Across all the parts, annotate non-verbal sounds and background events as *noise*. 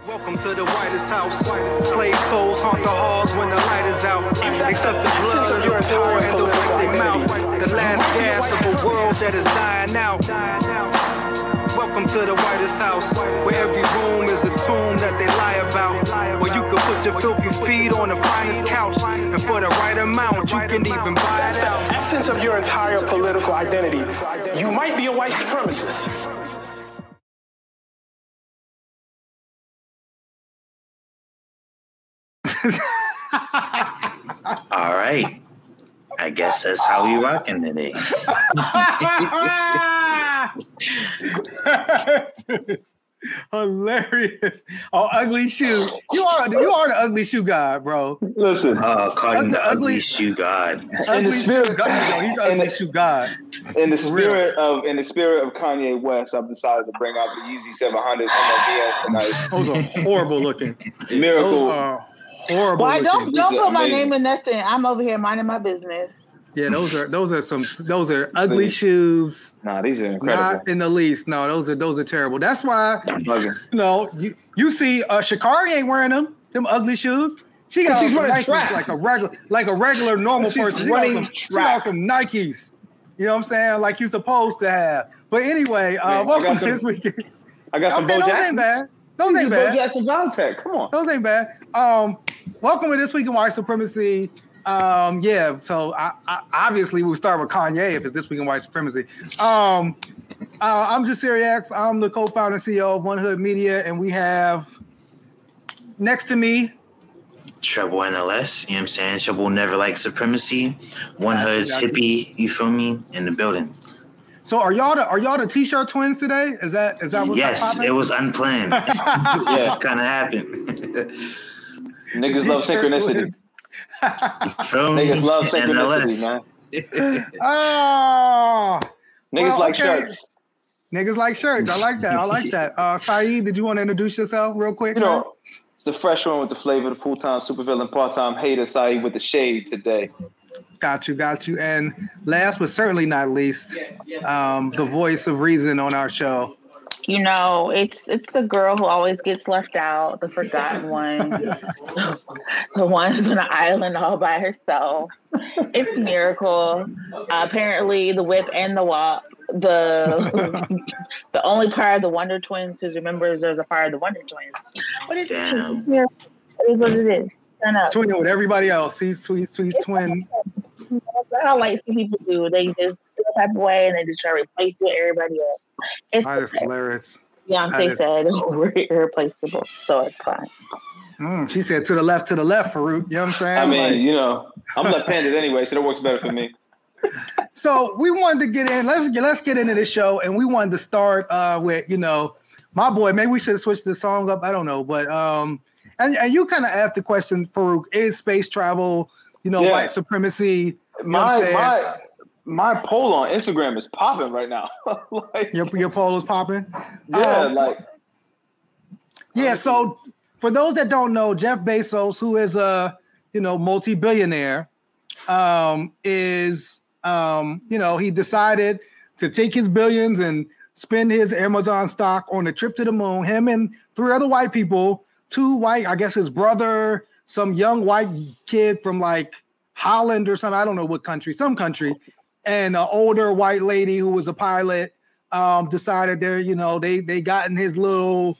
Welcome to the whitest house. Slave souls haunt the halls when the light is out. Except the blood of your poor and the they mouth. The last gas of a world that is dying out. Welcome to the whitest house, where every room is a tomb that they lie about. Where you can put your filthy feet on the finest couch, and for the right amount, you can even buy That's it the out. essence of your entire political identity. You might be a white supremacist. All right. I guess that's how we rocking today. *laughs* Hilarious. Oh, ugly shoe. You are you are the ugly shoe guy, bro. Listen, Uh, calling the Ugly- ugly shoe god. *laughs* Ugly spirit- shoe guy. He's in ugly the- shoe god. in the spirit of in the spirit of Kanye West, I've decided to bring out the Yeezy 700 MLBS tonight. Those are horrible looking. Those Miracle. Are horrible. Why don't don't These are put my name in nothing? I'm over here minding my business. Yeah, those are those are some those are ugly Please. shoes. Nah, these are incredible. Not in the least. No, those are those are terrible. That's why Bugging. you know you, you see uh Shakari ain't wearing them them ugly shoes. She got She's running Nikes track. like a regular like a regular normal She's person. She got, running some, she got some Nikes. You know what I'm saying? Like you're supposed to have. But anyway, uh, Man, welcome to some- this weekend. I got some Okay, Bo those ain't bad. Those ain't Bo bad. Jackson Voltec. Come on. Those ain't bad. Um, welcome to this week in white supremacy. Um, yeah, so I, I, obviously we'll start with Kanye if it's this week in white supremacy. Um, uh, I'm Jasiri X. I'm the co-founder and CEO of One Hood Media, and we have next to me. Treble NLS, you know what I'm saying? Treble never like supremacy. One Hood's hippie, you feel me? In the building. So are y'all the are y'all the t-shirt twins today? Is that is that what's Yes, popping? it was unplanned. *laughs* it just kind of happened. *laughs* Niggas love synchronicity. twins. You feel me? Niggas love synchronicity, man. oh, *laughs* Niggas Well, like okay. shirts. niggas like shirts. I like that. I like that. *laughs* Uh, Saeed, did you want to introduce yourself real quick? You man? know, it's the fresh one with the flavor, the full-time supervillain, part-time hater, Saeed with the shade today. Got you, got you. And last but certainly not least, um, the voice of reason on our show. You know, it's it's the girl who always gets left out, the forgotten one, *laughs* *laughs* the one who's on an island all by herself. It's a Miracle. Uh, apparently, the whip and the walk, The *laughs* the only part of the Wonder Twins who remembers there's a part of the Wonder Twins. What is Damn. it's Miracle. It is what it is. Twinning with everybody else. He's, he's, he's twin. I like some people do. They just feel type of way and they just try to replace it with everybody else. It's That is hilarious. that Beyonce is- said we're irreplaceable, so it's fine. Mm, she said to the left, to the left, Farouk. You know what I'm saying? I mean, Like- you know, I'm left-handed anyway, so that works better for me. *laughs* so we wanted to get in. Let's get let's get into this show, and we wanted to start uh, with you know my boy. Maybe we should have switched the song up. I don't know, but um, and, and you kind of asked the question, Farouk: Is space travel, you know, Yeah. white supremacy? You know what I'm My my my poll on Instagram is popping right now. *laughs* like, Your your poll is popping. yeah, um, like Yeah. So for those that don't know, Jeff Bezos, who is a you know multi-billionaire, um, is um, you know he decided to take his billions and spend his Amazon stock on a trip to the moon. Him and three other white people, two white, I guess his brother, some young white kid from like Holland or something. I don't know what country, some country, and an older white lady who was a pilot. Um, decided they're you know they they got in his little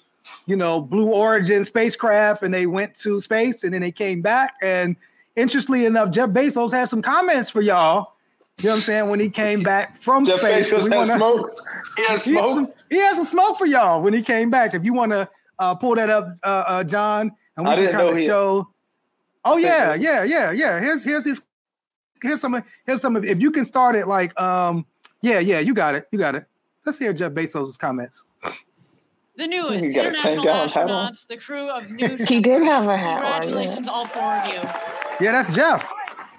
you know, Blue Origin spacecraft and they went to space and then they came back. And interestingly enough, Jeff Bezos had some comments for y'all. You know what I'm saying? When he came *laughs* back from Jeff space. Bezos has wanna- smoke. He has *laughs* He had, smoke. some, he had some smoke for y'all when he came back. If you want to uh, pull that up, uh, uh, John, and we I can kind of he- show. Oh yeah, yeah, yeah, yeah. Here's here's this. Here's some. of- Here's some of. If you can start it like, um, yeah, yeah, you got it, you got it. Let's hear Jeff Bezos' comments. The newest You got a international 10-gallon hat on? astronauts, the crew of New *laughs* He did have a hat on. Yeah. Congratulations, all four of you. Yeah, that's Jeff.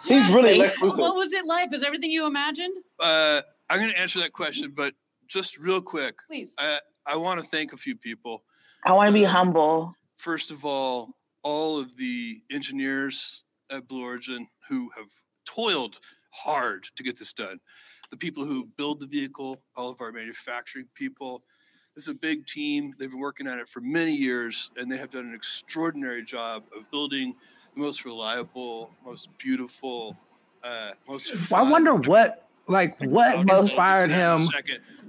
He's really Lex What was it like? Was everything you imagined? Uh, I'm going to answer that question, but just real quick, Please. I, I want to thank a few people. I want to be humble. First of all, all of the engineers at Blue Origin who have toiled hard to get this done. The people who build the vehicle, all of our manufacturing people, This is a big team. They've been working on it for many years, and they have done an extraordinary job of building the most reliable, most beautiful, uh, most. Well, I wonder what, like, what inspired to that in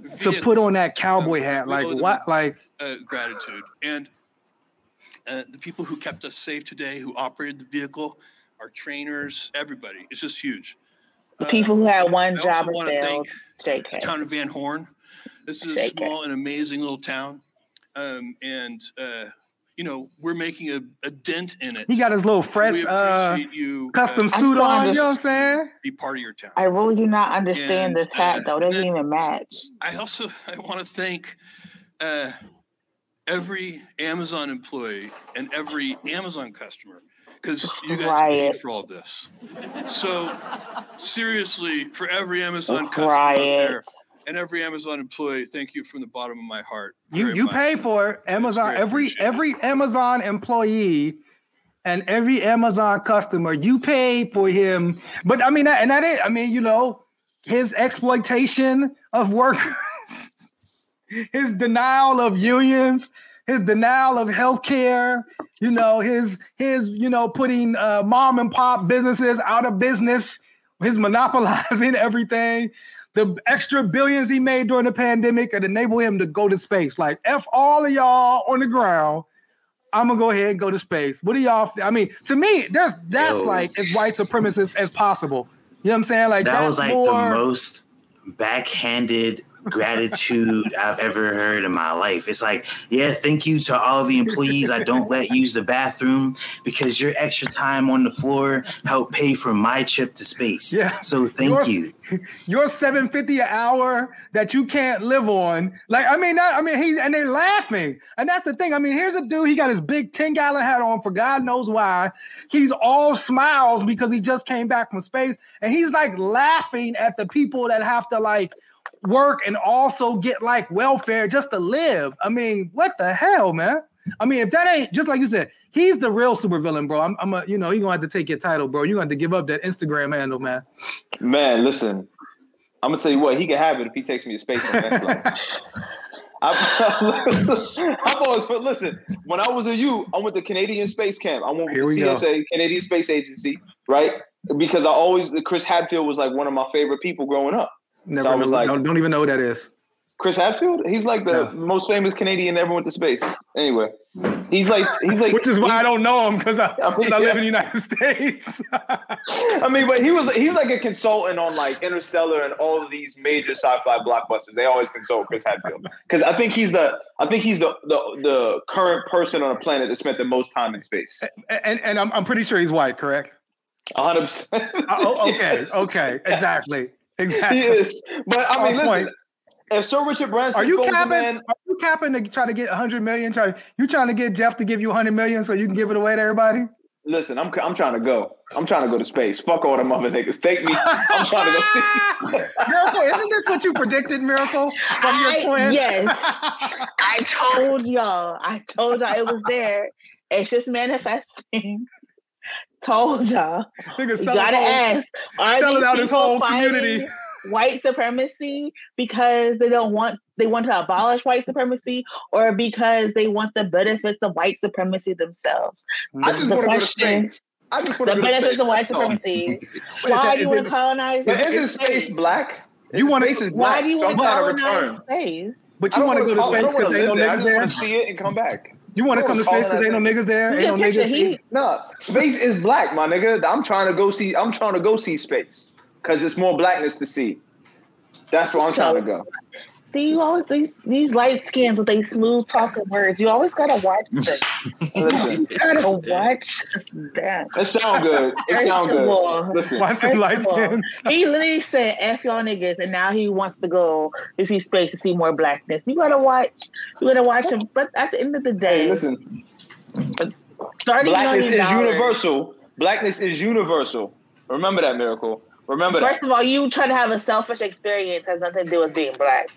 a him to put on that cowboy hat. Like, what, like, uh, gratitude and uh, the people who kept us safe today, who operated the vehicle, our trainers, everybody. It's just huge. The Uh, people who had one I job also and want to failed. thank JK. the town of Van Horn. This is a small and amazing little town, um, and uh, you know we're making a, a dent in it. he got his little fresh uh you. custom uh, suit on, under- you know what I'm saying? be part of your town. I really do not understand And, this hat uh, though. It doesn't even match. I also *laughs* I want to thank uh, every Amazon employee and every Amazon customer because you guys Riot. paid for all this. So seriously, for every Amazon customer out there and every Amazon employee, thank you from the bottom of my heart. You you much. pay for it. Amazon every every Amazon employee and every Amazon customer, you pay for him. But I mean, and that it. I mean, you know, his exploitation of workers, *laughs* his denial of unions, his denial of healthcare. You know, his his you know putting uh, mom and pop businesses out of business. His monopolizing *laughs* everything the extra billions he made during the pandemic could enable him to go to space. Like F all of y'all on the ground. I'm gonna go ahead and go to space. What do y'all? I mean, to me, there's that's Yo. like as white supremacist as possible. You know what I'm saying? Like that was like more, the most backhanded gratitude I've ever heard in my life. It's like, yeah, thank you to all the employees I don't let use the bathroom because your extra time on the floor helped pay for my trip to space. Yeah. So thank Yours- you. your 750 an hour that you can't live on. Like, I mean, that, I mean, he's and they're laughing. And that's the thing. I mean, here's a dude, he got his big 10 gallon hat on for God knows why. He's all smiles because he just came back from space. And he's like laughing at the people that have to like work and also get like welfare just to live. I mean, what the hell, man? I mean, if that ain't just like you said, he's the real supervillain, bro. I'm, I'm a, you know, you're gonna have to take your title, bro. You're gonna have to give up that Instagram handle, man. Man, listen. I'm gonna tell you what, he can have it if he takes me to space on the. I've, I've always but listen, when I was a youth, I went to Canadian Space Camp. I went with the we go. CSA, Canadian Space Agency, right? Because I always Chris Hadfield was like one of my favorite people growing up. Never I was like- don't, don't even know who that is. Chris Hadfield, he's like the No. most famous Canadian ever went to space. Anyway, he's like he's like Which is why I don't know him because I, I mean, I live yeah. in the United States. *laughs* I mean, but he was he's like a consultant on like Interstellar and all of these major sci-fi blockbusters. They always consult Chris Hadfield because I think he's the I think he's the, the the current person on a planet that spent the most time in space. and and I'm, I'm pretty sure he's white, correct? hundred percent. Oh, oh okay, *laughs* okay, exactly, He exactly. is, but I mean, listen. If Sir Richard Branson Are you capping? man, Are you capping to try to get 100 million? Try you trying to get Jeff to give you 100 million so you can give it away to everybody? listen, I'm I'm trying to go. I'm trying to go to space. Fuck all them other niggas. Take me. I'm trying to go see. *laughs* *laughs* Miracle, isn't this what you predicted, Miracle, from your I- twin? yes. *laughs* I told y'all. I told y'all it was there. It's just manifesting. Told y'all. Nigga You gotta whole- ask. Are selling these out his whole community. White supremacy because they don't want they want to abolish white supremacy, or because they want the benefits of white supremacy themselves. I just the want to go to question. space. I just The to go benefits space. of white supremacy. Why that- do you want to colonize? But isn't space black? You want space to, is black, Why do you so want to colonize space? but you want to go to wanna- I space don't because wanna ain't no live there. I just want to see it and come back. You want to come to space because that ain't no niggas there. Ain't no niggas. he see- No, space is black, my nigga. I'm trying to go see. I'm trying to go see space because it's more blackness to see. That's where I'm trying to go. See, you always these these light skins with these smooth talking words. You always gotta watch this. You gotta watch that. it sound good. It sound First of all, good. Listen, Why some light of skins? He literally said "f y'all niggas," and now he wants to go to see space to see more blackness. You gotta watch. You gotta watch him. But at the end of the day, hey, listen. Blackness is dollars. universal. Blackness is universal. Remember that miracle. Remember that. First of all, you trying to have a selfish experience has nothing to do with being black.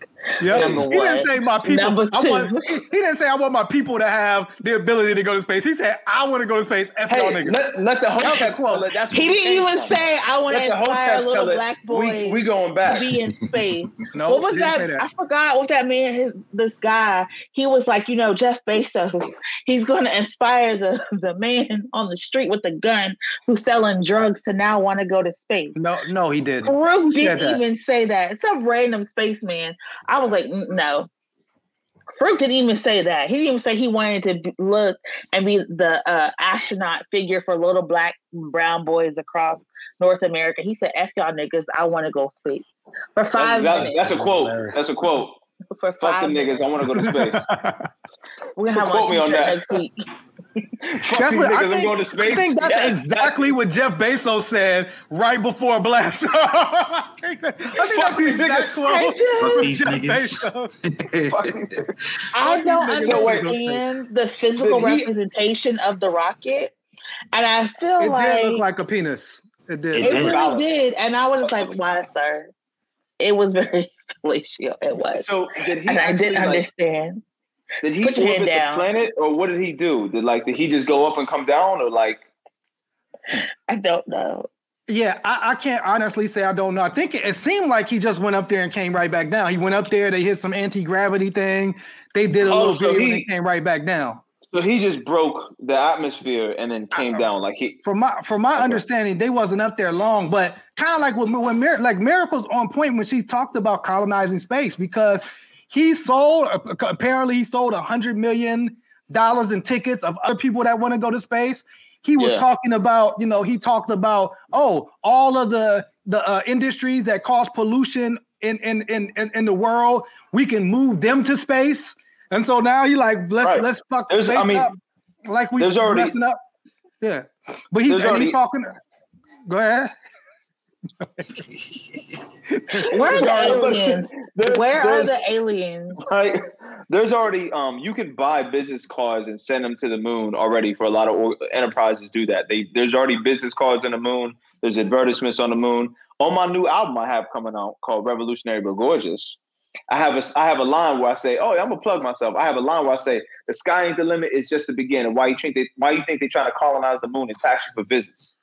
Yep. Number He didn't say my people. Number I want, two. he, he didn't say I want my people to have the ability to go to space. He said I want to go to space. F y'all Hey, niggas. let, let the That was a hoteps quote. tell it. That's He where didn't even from. say I want to Let the inspire hoteps little tell it. black We, boys we going back. to be in space. *laughs* no, what was that? that. I forgot what that man. His this guy. He was like, you know, Jeff Bezos. He's going to inspire the the man on the street with the gun who's selling drugs to now want to go to space. No, no, he didn't. Farouk Who didn't that? even say that. Some random spaceman. I was like, "Mm, no. Farouk didn't even say that. He didn't even say he wanted to look and be the uh, astronaut figure for little black brown boys across North America. He said, "F y'all niggas, I want to go space for That's, five that- minutes." that's a quote. That's a quote. for Fuck five them niggas. I want to go to space. *laughs* We're gonna have Quote on me on t-shirt that. next week. *laughs* Fuck That's what niggas. I I'm think, going to space. I think that's Yes. exactly what Jeff Bezos said right before Blast. *laughs* I think that- I think that's these niggas. quote. Fuck just, these Jeff niggas. Bezos. *laughs* *laughs* Fuck these niggas. I don't niggas know understand the physical he- representation of the rocket, and I feel It like it did look like a penis. It did. It It did. really did. And I was like, why, sir? It was very fellatio. It was. So did he? and I didn't like, understand. Did he Put your hand orbit the planet, or what did he do? Did like did he just go up and come down, or like? I don't know. Yeah, I, I can't honestly say I don't know. I think it, it seemed like he just went up there and came right back down. He went up there, they hit some anti gravity thing. They did a Oh, little so video and he- they came right back down. So he just broke the atmosphere and then came uh, down. Like he. From my from my Okay. understanding, they wasn't up there long, but kind of like when when Mir- like miracles on point when she talked about colonizing space because he sold apparently he sold a hundred million dollars in tickets of other people that want to go to space. He was Yeah. talking about you know he talked about oh all of the the uh, industries that cause pollution in in, in in in the world we can move them to space. And so now he like let's Right. let's fuck There's- space I mean, up like we already- messing up. Yeah, but he's already- he's talking. Go ahead. Where are the Sorry, I'm gonna say- aliens? There's- Where are the aliens? There's already um you can buy business cards and send them to the moon already for a lot of enterprises do that. They there's already business cards on the moon. There's advertisements on the moon. On my new album I have coming out called Revolutionary but Gorgeous. I have a I have a line where I say, "Oh, I'm gonna plug myself." I have a line where I say, "The sky ain't the limit; it's just the beginning." Why you think they Why you think they trying to colonize the moon and tax you for visits?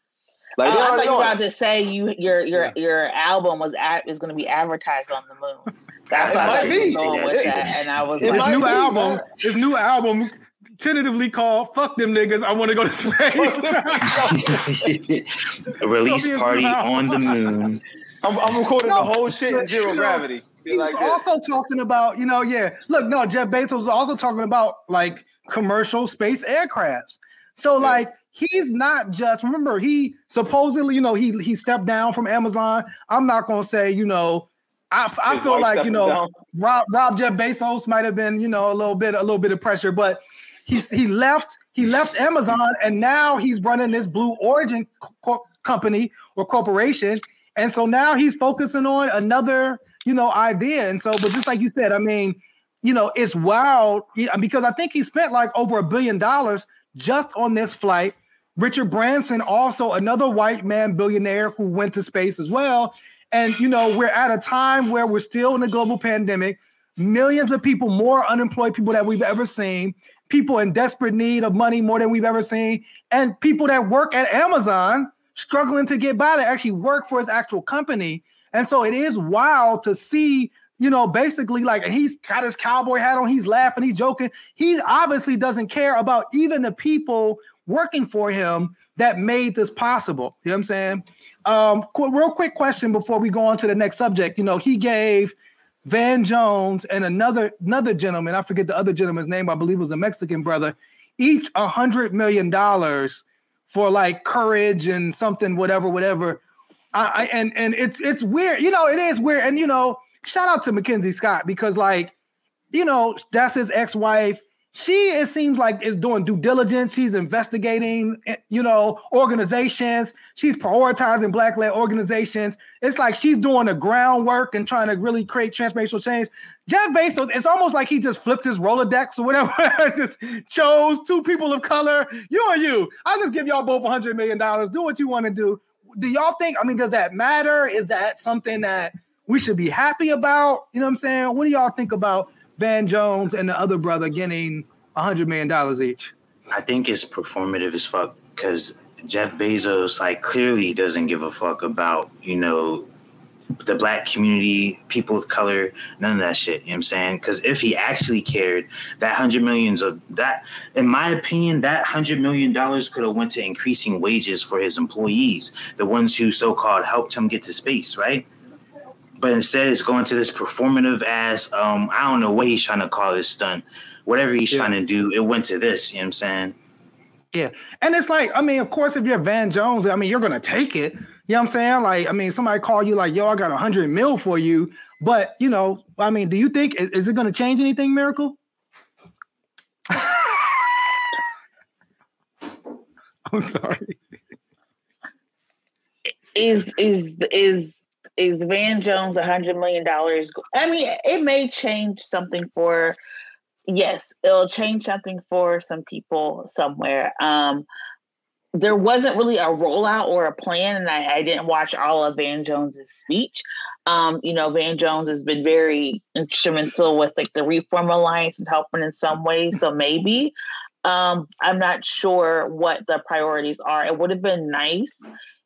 Like Oh, they I thought you were about to say you your your Yeah. your album was at, is going to be advertised on the moon. That's It I might thought be. going with that, and I was it His like, new be, album, man. his new album, tentatively called "Fuck Them Niggas." I want to go to *laughs* space. *laughs* Release It'll be a party on the moon. I'm, I'm recording No, the whole shit in zero you know, gravity. Be he was like this. also talking about, you know, yeah. Look, no, Jeff Bezos was also talking about like commercial space aircrafts. So Yeah. like he's not just remember he supposedly, you know, he he stepped down from Amazon. I'm not gonna say, you know, I, I feel like you know down. Rob Rob Jeff Bezos might have been, you know, a little bit a little bit of pressure, but he's he left he left Amazon and now he's running this Blue Origin co- company or corporation, and so now he's focusing on another you know idea. And so, but just like you said, I mean, you know, it's wild because I think he spent like over a billion dollars just on this flight. Richard Branson, also another white man billionaire who went to space as well. And you know, we're at a time where we're still in a global pandemic, millions of people, more unemployed people that we've ever seen, people in desperate need of money more than we've ever seen, and people that work at Amazon struggling to get by that actually work for his actual company. And so it is wild to see, you know, basically like he's got his cowboy hat on, he's laughing, he's joking. He obviously doesn't care about even the people working for him that made this possible. You know what I'm saying? Um, qu- real quick question before we go on to the next subject. You know, he gave Van Jones and another another gentleman, I forget the other gentleman's name, I believe was a Mexican brother, each a hundred million dollars for like courage and something, whatever, whatever. I, I and and it's it's weird, you know, it is weird. And you know, shout out to Mackenzie Scott because like, you know, that's his ex-wife. She it seems like is doing due diligence. She's investigating, eh, you know, organizations. She's prioritizing black-led organizations. It's like she's doing the groundwork and trying to really create transformational change. Jeff Bezos, it's almost like he just flipped his Rolodex or whatever, *laughs* just chose two people of color, you and you. I'll just give y'all both $100 million. Do what you want to do. do y'all think? I mean, does that matter? Is that something that we should be happy about? You know what I'm saying? What do y'all think about Van Jones and the other brother getting hundred million dollars each? I think it's performative as fuck because Jeff Bezos like clearly doesn't give a fuck about you know the black community, people of color, none of that shit. You know what I'm saying? Because if he actually cared, that hundred millions of that, in my opinion, that hundred million dollars could have went to increasing wages for his employees, the ones who so-called helped him get to space, right? But instead, it's going to this performative ass. Um, I don't know what he's trying to call this stunt. Whatever he's Yeah. trying to do, it went to this. You know what I'm saying? Yeah. And it's like, I mean, of course, if you're Van Jones, I mean, you're gonna take it. You know what I'm saying? Like, I mean, somebody call you like, yo, I got a hundred mil for you. But you know, I mean, do you think is, is it gonna change anything, Miracle? *laughs* I'm sorry. is is is is Van Jones a hundred million dollars? I mean, it may change something for. Yes, it'll change something for some people somewhere. Um, there wasn't really a rollout or a plan, and I, I didn't watch all of Van Jones's speech. Um, you know, Van Jones has been very instrumental with like the Reform Alliance and helping in some ways. So maybe um, I'm not sure what the priorities are. It would have been nice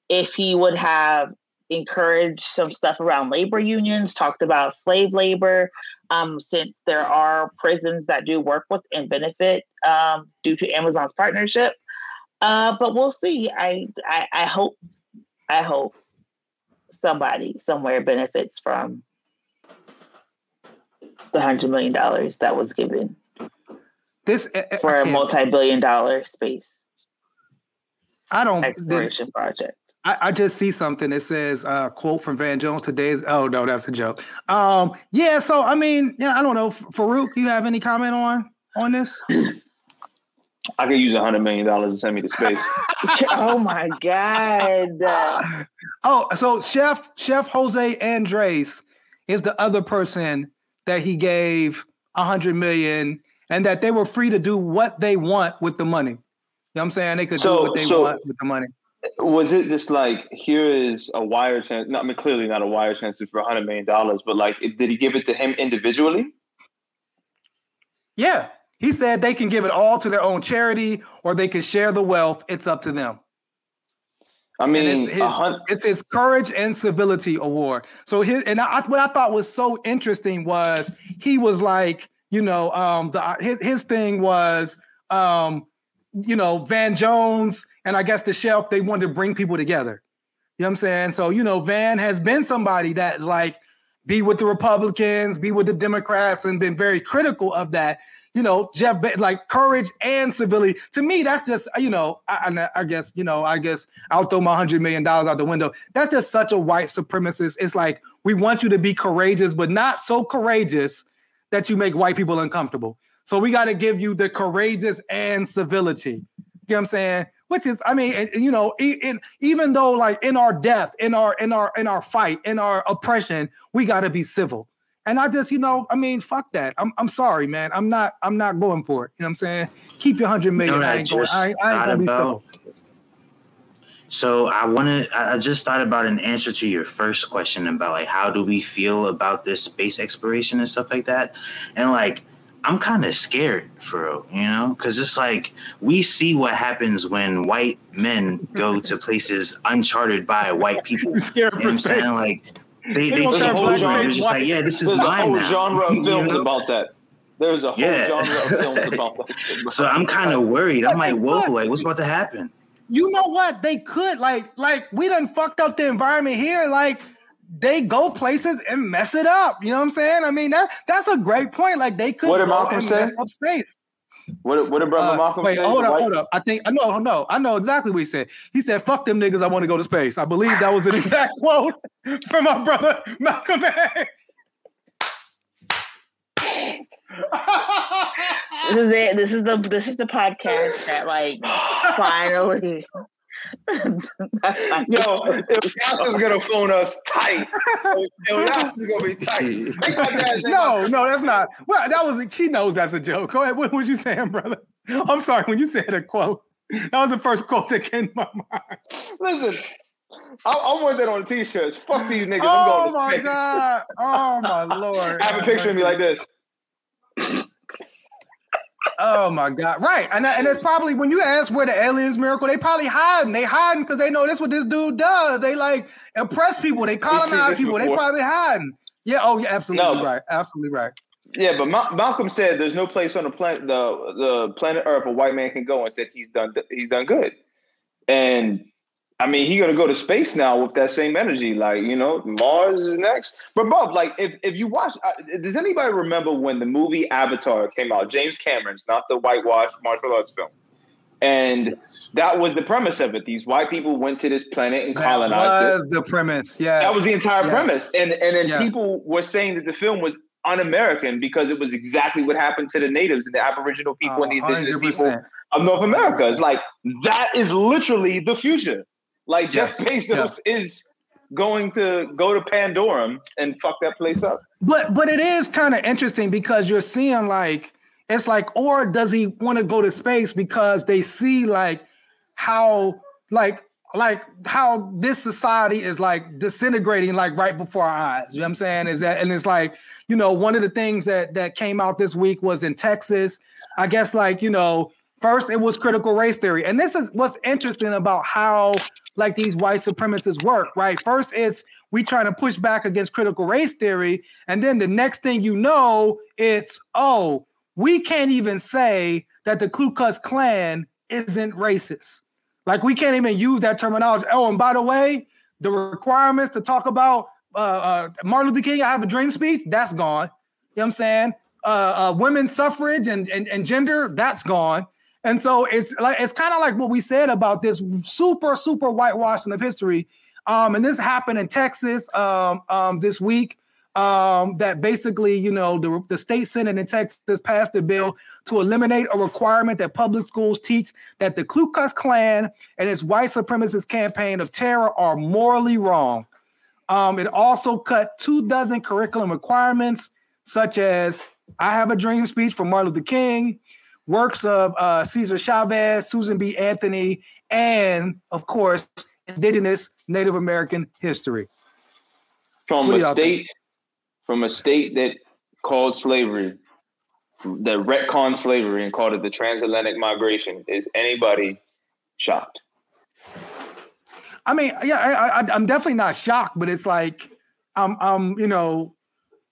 if he would have encouraged some stuff around labor unions, talked about slave labor, um, since there are prisons that do work with and benefit um, due to Amazon's partnership. Uh, but we'll see. I, I I hope I hope somebody somewhere benefits from the hundred million dollars that was given This I- I- for a multi-billion dollar space I don't. exploration project. I, I just see something that says uh, quote from Van Jones today's. Oh no, that's a joke. Um, yeah. So I mean, yeah, I don't know. Farouk, you have any comment on on this? I could use a hundred million dollars to send me to space. *laughs* oh my god! Oh, so Chef Chef Jose Andres is the other person that he gave a hundred million, and that they were free to do what they want with the money. You know what I'm saying? They could So- do what they so- want with the money. Was it just like here is a wire transfer? No, I mean clearly not a wire transfer for a hundred million dollars, but like, did he give it to him individually? Yeah. He said they can give it all to their own charity or they can share the wealth. It's up to them. I And mean, it's his, hun- it's his courage and civility award. So his and I, what I thought was so interesting was he was like, you know, um, the his his thing was, um, you know, Van Jones and I guess the shelf. They wanted to bring people together. You know what I'm saying? So you know, Van has been somebody that's like be with the Republicans, be with the Democrats, and been very critical of that. You know, Jeff, Be- like courage and civility. To me, that's just uh, you know, I, I, guess you know, I guess I'll throw my hundred million dollars out the window. That's just such a white supremacist. It's like we want you to be courageous, but not so courageous that you make white people uncomfortable. So we got to give you the courageous and civility. You know what I'm saying? Which is, I mean, and, and, you know, e- in, even though like in our death, in our in our in our fight, in our oppression, we got to be civil. And I just, you know, I mean, fuck that. I'm I'm sorry, man. I'm not I'm not going for it. You know what I'm saying? Keep your hundred million. what I I ain't, going, I, ain't- I ain't gonna be about? civil. So I want to. I just thought about an answer to your first question about like how do we feel about this space exploration and stuff like that, and like I'm kind of scared for real, you know, because it's like we see what happens when white men go *laughs* to places uncharted by white people. *laughs* You scared You know what I'm saying? Like they, They they take start over black they're just like, yeah, this is There's a mine whole now. genre of *laughs* You films know? about that. There's a whole Yeah. genre of films about that. So I'm kind of worried. I'm But like, whoa, could. like what's about to happen? you know what? They could like like we done fucked up the environment here. Like they go places and mess it up. You know what I'm saying? I mean that that's a great point. Like they could What did go Malcolm and say? mess up space. What did- what did brother Uh, Malcolm wait, say? hold up, hold up. I think I know, no, I know exactly what he said. He said, "Fuck them niggas, I want to go to space." I believe that was an *laughs* exact quote from my brother Malcolm X. This is it. This is the this is the podcast that like *laughs* finally. *laughs* Yo, Yas is gonna phone us tight, oh, yo, Yas is gonna be tight. They got that- they no, no, that's not. Well, that was. She knows that's a joke. Go ahead. What was you saying, brother? I'm sorry when you said a quote. That was the first quote that came to my mind. Listen, I, I want that on t-shirts. Fuck these niggas. I'm Oh going to oh, my space. god! Oh my *laughs* lord! I have a picture of me like this. Oh my god! Right, and and it's probably when you ask where the aliens miracle, they probably hiding. They hiding because they know that's what this dude does. They like impress people. They colonize people. They probably hiding. Yeah. Oh, yeah. Absolutely No. right. Absolutely right. Yeah, but Ma- Malcolm said there's no place on the planet the the planet Earth a white man can go and said he's done he's done good. And I mean, he gonna go to space now with that same energy. Like you know, Mars is next. But Bob, like if if you watch, uh, does anybody remember when the movie Avatar came out? James Cameron's, not the whitewash martial arts film. And that was the premise of it. These white people went to this planet and That colonized it. was the premise. Yeah. That was the entire Yes. premise. And and then Yes. people were saying that the film was un-American because it was exactly what happened to the natives and the Aboriginal people and the indigenous people 100%. of North America. It's like that is literally the future. Like Jeff Yes, Bezos is going to go to Pandorum and fuck that place up. But but it is kind of interesting because you're seeing like it's like, or does he want to go to space because they see like how like like how this society is like disintegrating like right before our eyes. You know what I'm saying? Is that and it's like, you know, one of the things that that came out this week was in Texas. I guess like, you know, first it was critical race theory. And this is what's interesting about how like these white supremacists work, right? First it's we trying to push back against critical race theory. And then the next thing you know, it's, oh, we can't even say that the Ku Klux Klan isn't racist. Like we can't even use that terminology. Oh, and by the way, the requirements to talk about uh, uh, Martin Luther King, I have a dream speech, that's gone. You know what I'm saying? Uh, uh, women's suffrage and, and, and gender, that's gone. And so it's like it's kind of like what we said about this super, super whitewashing of history. Um, and this happened in Texas um, um, this week. Um, that basically, you know, the, the state senate in Texas passed a bill to eliminate a requirement that public schools teach that the Ku Klux Klan and its white supremacist campaign of terror are morally wrong. Um, it also cut two dozen curriculum requirements, such as I Have a Dream speech from Martin Luther King, works of uh, Cesar Chavez, Susan B. Anthony, and of course, indigenous Native American history. From a state from a state that called slavery the retcon slavery and called it the transatlantic migration. Is anybody shocked? I mean, yeah, I, I, I'm definitely not shocked, but it's like, um, um, you know,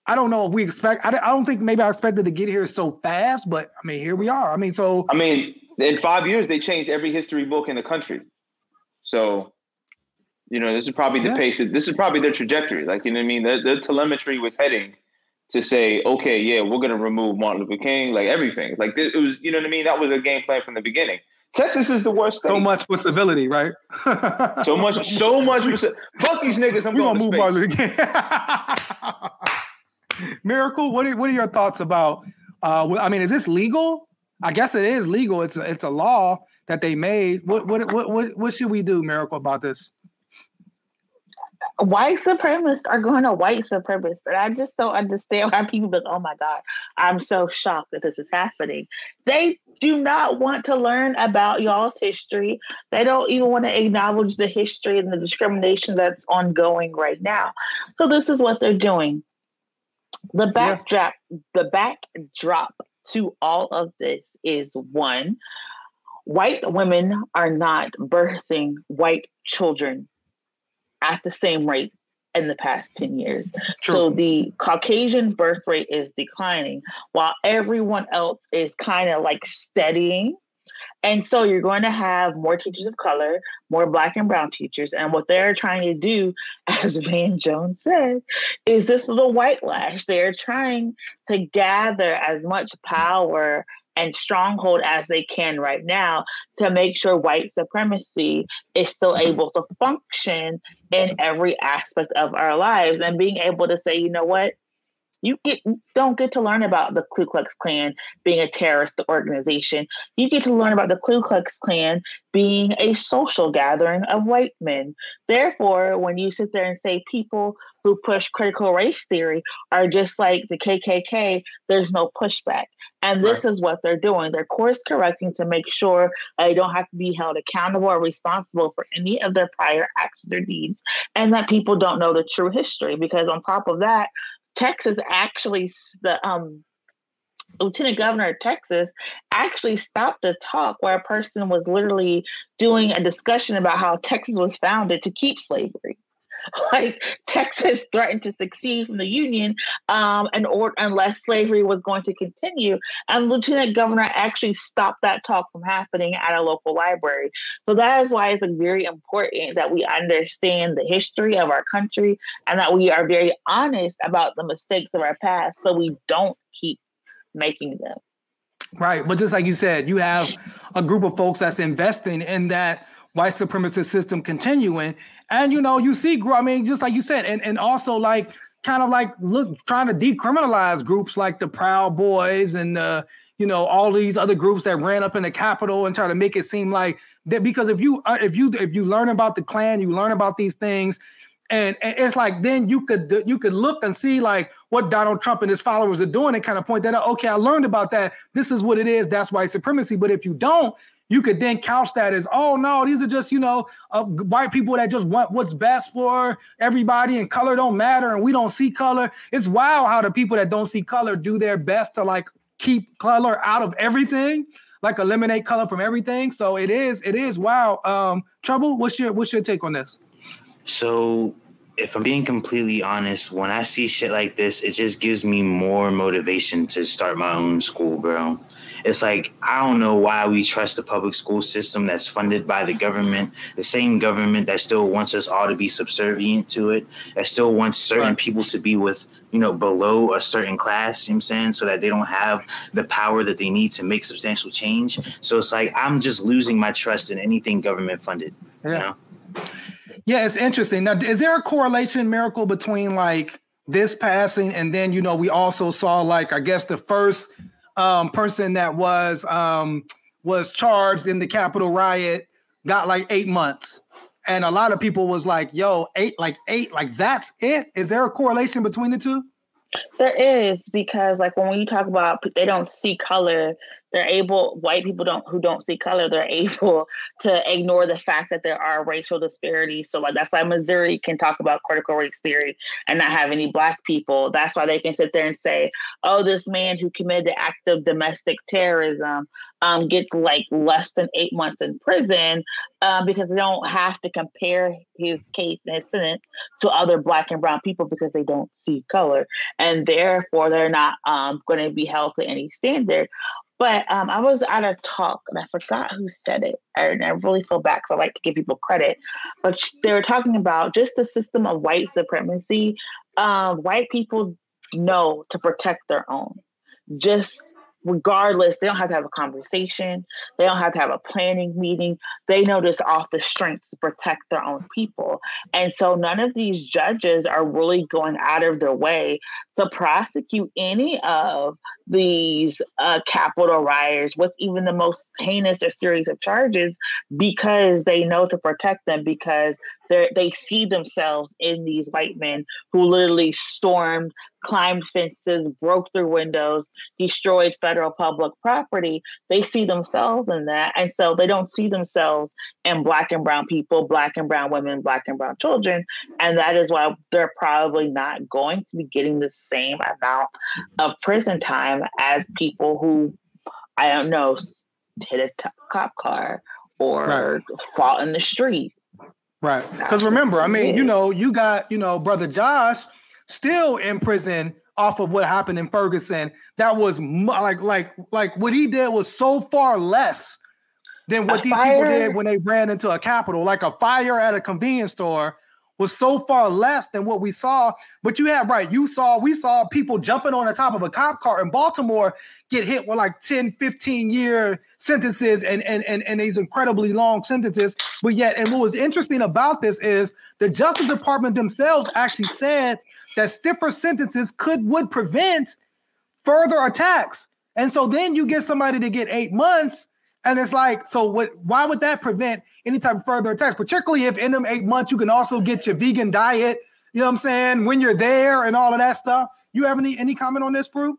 I don't know if we expect. I, I don't think maybe I expected to get here so fast, but I mean, here we are. I mean, so I mean, in five years, they changed every history book in the country. So, you know, this is probably the Yeah. pace. This is probably their trajectory. Like, you know what I mean? The, the telemetry was heading to say, okay, yeah, we're going to remove Martin Luther King, like everything. Like, it was, you know what I mean? That was a game plan from the beginning. Texas is the worst state. so much for civility, right? So much, so much. Fuck these niggas. I'm we going gonna to move space. Martin Luther King. *laughs* *laughs* Miracle. What are what are your thoughts about? Uh, I mean, is this legal? I guess it is legal. It's a, it's a law that they made. What what what what, what should we do, Miracle, about this? white supremacists are going to white supremacists. And I just don't understand why people like, oh my God, I'm so shocked that this is happening. They do not want to learn about y'all's history. They don't even want to acknowledge the history and the discrimination that's ongoing right now. So this is what they're doing. The backdrop, the backdrop to all of this is one, white women are not birthing white children at the same rate in the past 10 years. So the Caucasian birth rate is declining while everyone else is kind of like steadying. And so you're going to have more teachers of color, more black and brown teachers. And what they're trying to do, *laughs* as Van Jones said, is this little white lash. They're trying to gather as much power and stronghold as they can right now to make sure white supremacy is still able to function in every aspect of our lives and being able to say, you know what? You get don't get to learn about the Ku Klux Klan being a terrorist organization. You get to learn about the Ku Klux Klan being a social gathering of white men. Therefore, when you sit there and say people who push critical race theory are just like the KKK, there's no pushback. And this Right. is what they're doing. They're course correcting to make sure they don't have to be held accountable or responsible for any of their prior actions or deeds, and that people don't know the true history. Because on top of that, Texas actually the um lieutenant governor of Texas actually stopped a talk where a person was literally doing a discussion about how Texas was founded to keep slavery. *laughs* Like Texas threatened to secede from the Union, um, and or unless slavery was going to continue, and Lieutenant Governor actually stopped that talk from happening at a local library. So that is why it's very important that we understand the history of our country and that we are very honest about the mistakes of our past, so we don't keep making them. Right. But just like you said, you have a group of folks that's investing in that white supremacist system continuing. And you know, you see, I mean, just like you said, and, and also like kind of like look trying to decriminalize groups like the Proud Boys and uh, you know, all these other groups that ran up in the Capitol and try to make it seem like that because if you uh, if you if you learn about the Klan, you learn about these things, and, and it's like then you could you could look and see like what Donald Trump and his followers are doing and kind of point that out. Okay, I learned about that. This is what it is. That's white supremacy. But if you don't, you could then couch that as, oh no, these are just you know uh, white people that just want what's best for everybody, and color don't matter, and we don't see color. It's wild how the people that don't see color do their best to like keep color out of everything, like eliminate color from everything. So it is it is wow. Um, Treble. What's your what's your take on this? So, if I'm being completely honest, when I see shit like this, it just gives me more motivation to start my own school, bro. It's like I don't know why we trust the public school system that's funded by the government, the same government that still wants us all to be subservient to it, that still wants certain Right. people to be with, you know, below a certain class, you know what I'm saying, so that they don't have the power that they need to make substantial change. So it's like I'm just losing my trust in anything government funded. You Yeah. know? Yeah, it's interesting. Now, is there a correlation, miracle, between like this passing and then you know we also saw like I guess the first um, person that was um, was charged in the Capitol riot got like eight months, and a lot of people was like, "Yo, eight, like eight, like that's it." Is there a correlation between the two? There is because like when you talk about they don't see color, they're able white people don't who don't see color, they're *laughs* able to ignore the fact that there are racial disparities. So that's why Missouri can talk about critical race theory and not have any black people. That's why they can sit there and say, "Oh, this man who committed the act of domestic terrorism um, gets like less than eight months in prison um, because they don't have to compare his case and his sentence to other black and brown people because they don't see color." and therefore they're not um, going to be held to any standard. But um, I was at a talk and I forgot who said it, and I really feel bad because I like to give people credit. But they were talking about just the system of white supremacy. Um, white people know to protect their own, just regardless. They don't have to have a conversation. They don't have to have a planning meeting. They know just off the strength to protect their own people. And so none of these judges are really going out of their way to prosecute any of these uh, Capitol rioters with even the most heinous or serious of charges because they know to protect them because they they see themselves in these white men who literally stormed, climbed fences, broke through windows, destroyed federal public property. They see themselves in that, and so they don't see themselves in black and brown people, black and brown women, black and brown children, and that is why they're probably not going to be getting the same amount of prison time as people who I don't know hit a t- cop car or fought in the street. Right. Because remember, I mean, you know, you got, you know, brother Josh still in prison off of what happened in Ferguson. That was like, like, like what he did was so far less than what A these people did when they ran into a Capitol. Like a fire at a convenience store was so far less than what we saw. But you have right, you saw, we saw people jumping on the top of a cop car in Baltimore get hit with like 10, 15 year sentences and, and, and, and these incredibly long sentences. But yet, and what was interesting about this is the Justice Department themselves actually said that stiffer sentences could would prevent further attacks. And so then you get somebody to get eight months, and it's like, so what? Why would that prevent any type of further attacks? Particularly if in them eight months you can also get your vegan diet. You know what I'm saying? When you're there and all of that stuff. You have any any comment on this, Fruit?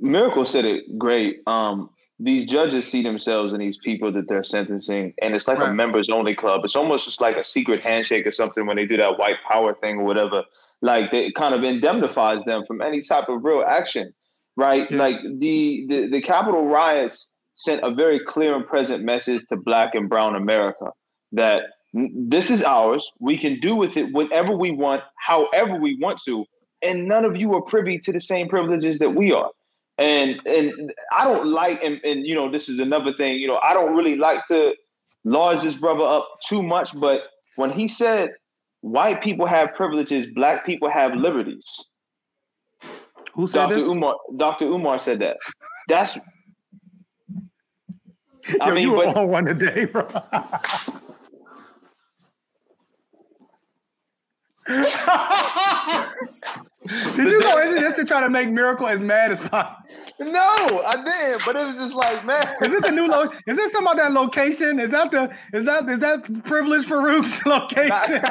Miracle said it great. Um, these judges see themselves in these people that they're sentencing, and it's like Right. a members only club. It's almost just like a secret handshake or something when they do that white power thing or whatever. Like they- it kind of indemnifies them from any type of real action, right? Yeah. Like the, the the Capitol riots sent a very clear and present message to Black and Brown America that this is ours. We can do with it whatever we want, however we want to, and none of you are privy to the same privileges that we are and and I don't like and, and you know this is another thing you know I don't really like to large this brother up too much but when he said white people have privileges black people have liberties Who said Dr. this? Umar Dr. Umar said that that's I Yo, mean, you were but- on one today, bro. *laughs* Did you go into this to try to make Miracle as mad as possible? no I didn't but it was just like man Is this the new lo- Is this some of that location? Is that the is that is that privilege for Rook's *laughs* location?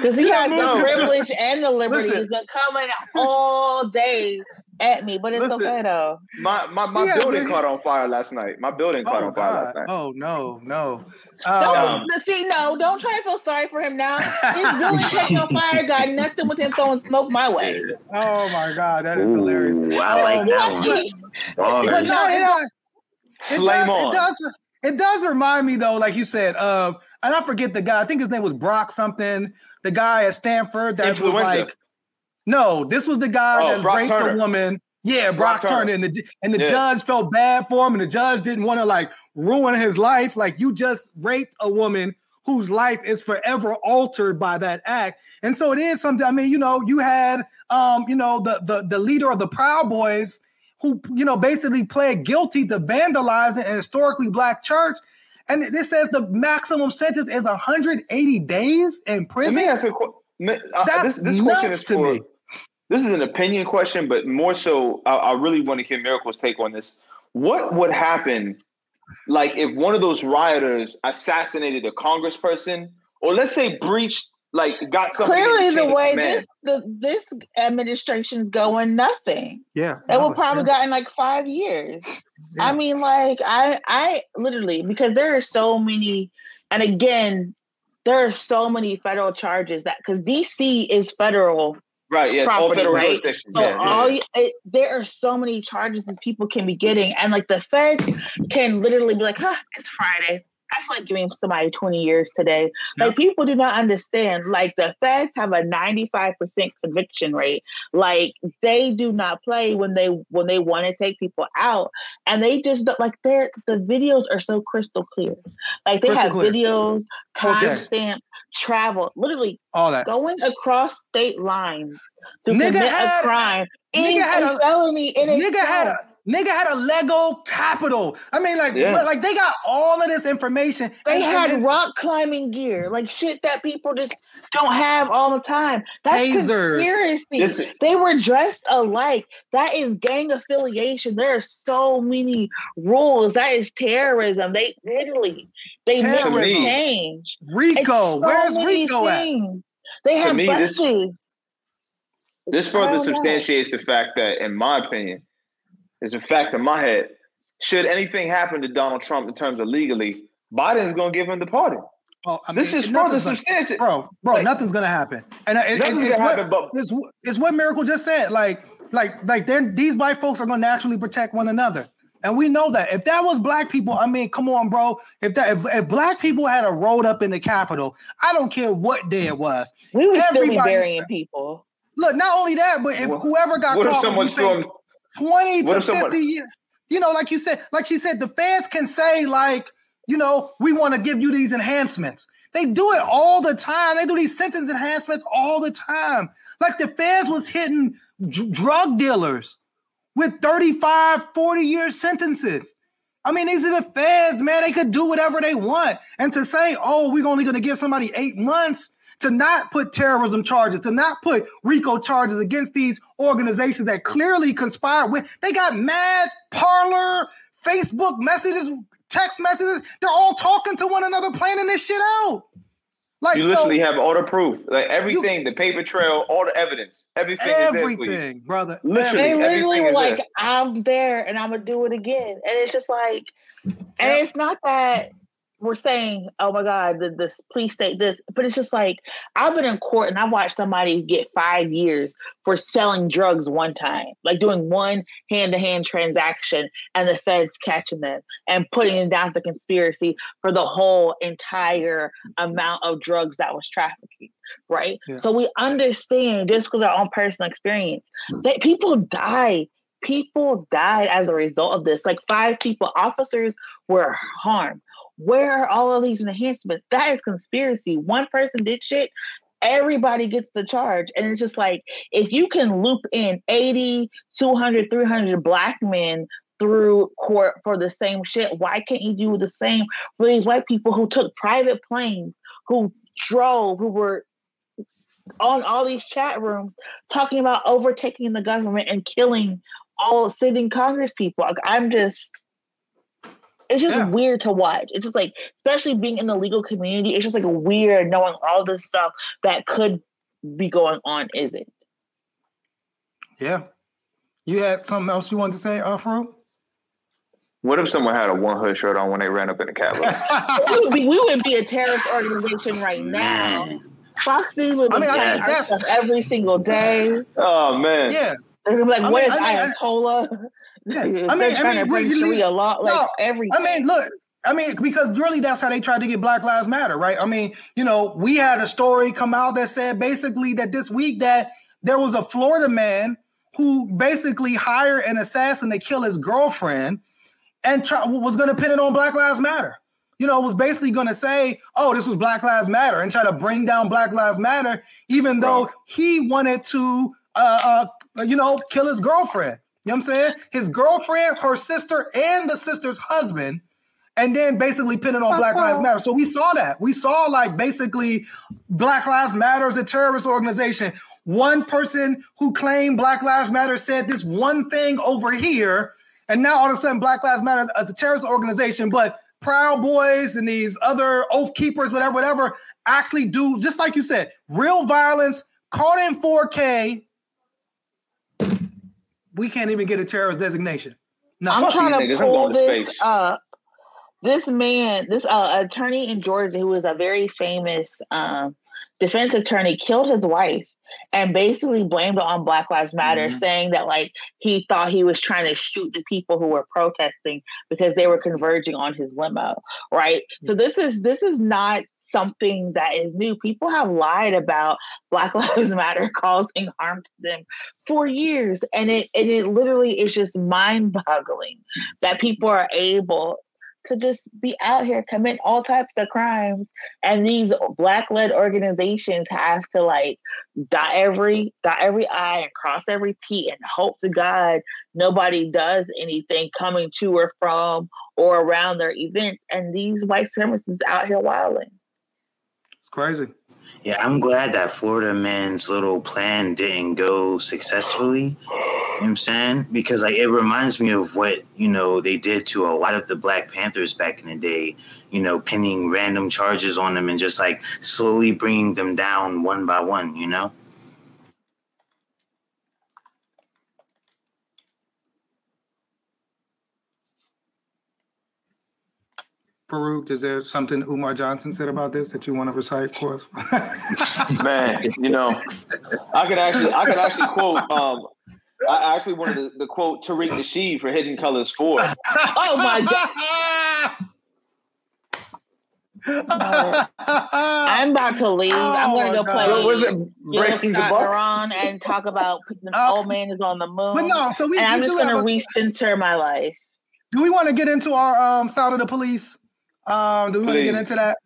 Because he has the privilege and the liberties Listen. of coming all day at me, but it's Listen. okay though. my my, my Yeah, building man. caught on fire last night my building caught oh on fire last night Oh no, no. Don't Um, Um, see, no, don't try to feel sorry for him now. His *laughs* building catching on fire got nothing with him throwing smoke my way. oh my God, that is hilarious. I like Um, that one. But Bars. no, it does. It Flame does, on. It does. It does remind me though, like you said, of and I forget the guy. I think his name was Brock something. The guy at Stanford that was like, no, this was the guy Oh, that Brock raped Turner. a woman. Yeah, Brock, Brock Turner. Turner. and the and the Yeah. judge felt bad for him, and the judge didn't want to like ruin his life. Like you just raped a woman whose life is forever altered by that act. And so it is something. I mean, you know, you had um, you know, the the the leader of the Proud Boys who you know basically pled guilty to vandalizing an historically black church. And this says the maximum sentence is 180 days in prison. Let me ask a question. That's This, this question nuts is to for. me. This is an opinion question, but more so, I, I really want to hear Miracle's take on this. What would happen, like, if one of those rioters assassinated a congressperson, or let's say breached, like, got something? Clearly, the chain of way this the this administration's going, nothing. Yeah. That no, will probably yeah, gotten like five years. yeah. I mean, like I I literally because there are so many, and again, there are so many federal charges that because DC is federal. Right? Yes, all federal right? jurisdiction. So yeah, yeah, all yeah. you, it, there are so many charges that people can be getting, and like the Fed can literally be like, "Huh, it's Friday. I feel like giving somebody 20 years today. Like people do not understand. Like the feds have a 95% conviction rate. Like they do not play when they when they want to take people out. And they just don't like their the videos are so crystal clear. Like they Crystal have clear. videos, oh, timestamp, travel, literally all that. going across state lines to Nigga commit had- a crime nigga had a a- felony in Nigga itself. had a nigga had a Lego capital. I mean, like, Yeah. like they got all of this information. They and- had and- rock climbing gear, like shit that people just don't have all the time. That's Tasers. conspiracy. Listen. They were dressed alike. That is gang affiliation. There are so many rules. That is terrorism. They literally they make the change. RICO. so Where's many RICO at? things. They To have me, this- buses. This I further don't know. substantiates the fact that, in my opinion, is a fact in my head. Should anything happen to Donald Trump in terms of legally, Biden's going to give him the pardon. Oh, I This mean, is further nothing's gonna- substantiated. bro, bro, Like- nothing's gonna happen. And uh, it, it, Nothing's it's, gonna what, happen, but- it's, it's what Miracle just said. Like, like, like, then these white folks are gonna naturally protect one another, and we know that. If that was black people, I mean, come on, bro. If that, if, if black people had a road up in the Capitol, I don't care what day it was. We would still be Everybody- burying people. Look, not only that, but if What- whoever got What if caught, someone would stormed? 20 What to if someone- 50 years. You know, like you said, like she said, the feds can say, like, you know, we want to give you these enhancements. They do it all the time. They do these sentence enhancements all the time. Like the feds was hitting dr- drug dealers with 35, 40 year sentences. I mean, these are the feds, man. They could do whatever they want. And to say, oh, we're only going to give somebody eight months, to not put terrorism charges, to not put RICO charges against these organizations that clearly conspire with. They got mad Parler, Facebook messages, text messages. They're all talking to one another, planning this shit out. Like You so- literally have all the proof, like everything, the paper trail, all the evidence, everything. is there everything, brother. Literally. They literally were like, there. I'm there and I'm gonna do it again. And it's just like, and it's not that we're saying, oh my God, this please state this, but it's just like I've been in court and I watched somebody get five years for selling drugs one time, like doing one hand-to-hand transaction and the feds catching them and putting it down to conspiracy for the whole entire amount of drugs that was trafficking, right? Yeah. So we understand just because our own personal experience mm. that people die. People died as a result of this. Like five people, officers were harmed. Where are all of these enhancements? That is conspiracy. One person did shit, everybody gets the charge. And it's just like, if you can loop in 80, 200, 300 black men through court for the same shit, why can't you do the same for these white people who took private planes, who drove, who were on all these chat rooms talking about overtaking the government and killing all sitting Congress people. I'm just, it's just Yeah. weird to watch. It's just like, especially being in the legal community, it's just like weird knowing all this stuff that could be going on isn't. Yeah. You had something else you wanted to say, uh, Farouk? What if someone had a one hood shirt on when they ran up in the Capitol? *laughs* we, would be, we would be a terrorist organization right now. Man. Fox News would be I mean, I playing think our that's- stuff every single day. oh man, yeah. They're gonna be like, I mean, "Where's I mean, I- Ayatollah?" *laughs* Yeah. *laughs* I mean, I mean, bring really- Sharia law, like no, everything. I mean, look, I mean, because really that's how they tried to get Black Lives Matter, right? I mean, you know, we had a story come out that said basically that this week that there was a Florida man who basically hired an assassin to kill his girlfriend and try, was going to pin it on Black Lives Matter. You know, was basically going to say, "Oh, this was Black Lives Matter," and try to bring down Black Lives Matter, even though he wanted to, uh, uh, you know, kill his girlfriend. You know what I'm saying? His girlfriend, her sister, and the sister's husband, and then basically pinning on Black Lives Matter. So we saw that. We saw like basically Black Lives Matter is a terrorist organization. One person who claimed Black Lives Matter said this one thing over here, and now all of a sudden Black Lives Matter as a terrorist organization, but Proud Boys and these other Oath Keepers, whatever, whatever, actually do just like you said, real violence caught in 4K. We can't even get a terrorist designation. No, I'm fuck trying these to niggas. I'm pull going to this space. up. This man, this uh, attorney in Georgia, who is a very famous um, defense attorney, killed his wife and basically blamed it on Black Lives Matter, Mhm. saying that like he thought he was trying to shoot the people who were protesting because they were converging on his limo. Right. So this is this is not something that is new. People have lied about Black *laughs* Lives Matter causing harm to them for years. And it and it literally is just mind-boggling that people are able to just be out here commit all types of crimes and these black-led organizations have to like dot every dot every i and cross every t and hope to god nobody does anything coming to or from or around their events and these white supremacists out here wilding it's crazy. Yeah, I'm glad that Florida man's little plan didn't go successfully. You know what I'm saying? Because like it reminds me of what, you know, they did to a lot of the Black Panthers back in the day, you know, pinning random charges on them and just like slowly bringing them down one by one, you know? Farouk, is there something Umar Johnson said about this that you want to recite for us? *laughs* Man, you know, I could actually, I could actually quote. Um, I actually wanted to, to quote Tariq Nasheed for Hidden Colors Four. oh my god *laughs* i'm about to leave i'm Oh gonna go God. play What was it? Breaking the Scott and talk about the Uh, old man is on the moon but no, so we, and i'm just gonna recenter my life Do we want to get into our um sound of the police? Um, do we want to get into that?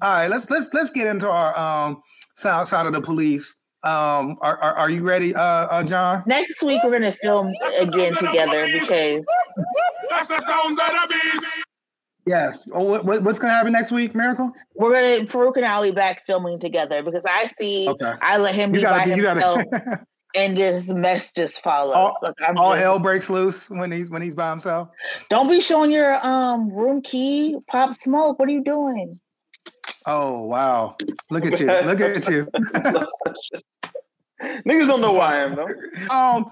All right, let's let's let's get into our um sound side of the police. Um, are are, are you ready, uh, uh, John? next week we're gonna film again together because That's the sounds of the beast. Yes. Oh, what, what- what's gonna happen next week, Miracle? We're gonna Farouk and Ali back filming together because I see Okay. I let him You be by gotta, you himself gotta. *laughs* and this mess just follows. All- I'm all just- hell breaks loose when he's when he's by himself. Don't be showing your um room key, pop smoke. What are you doing? Oh wow! Look at you! Look at you! *laughs* Niggas don't know who I am though. *laughs* um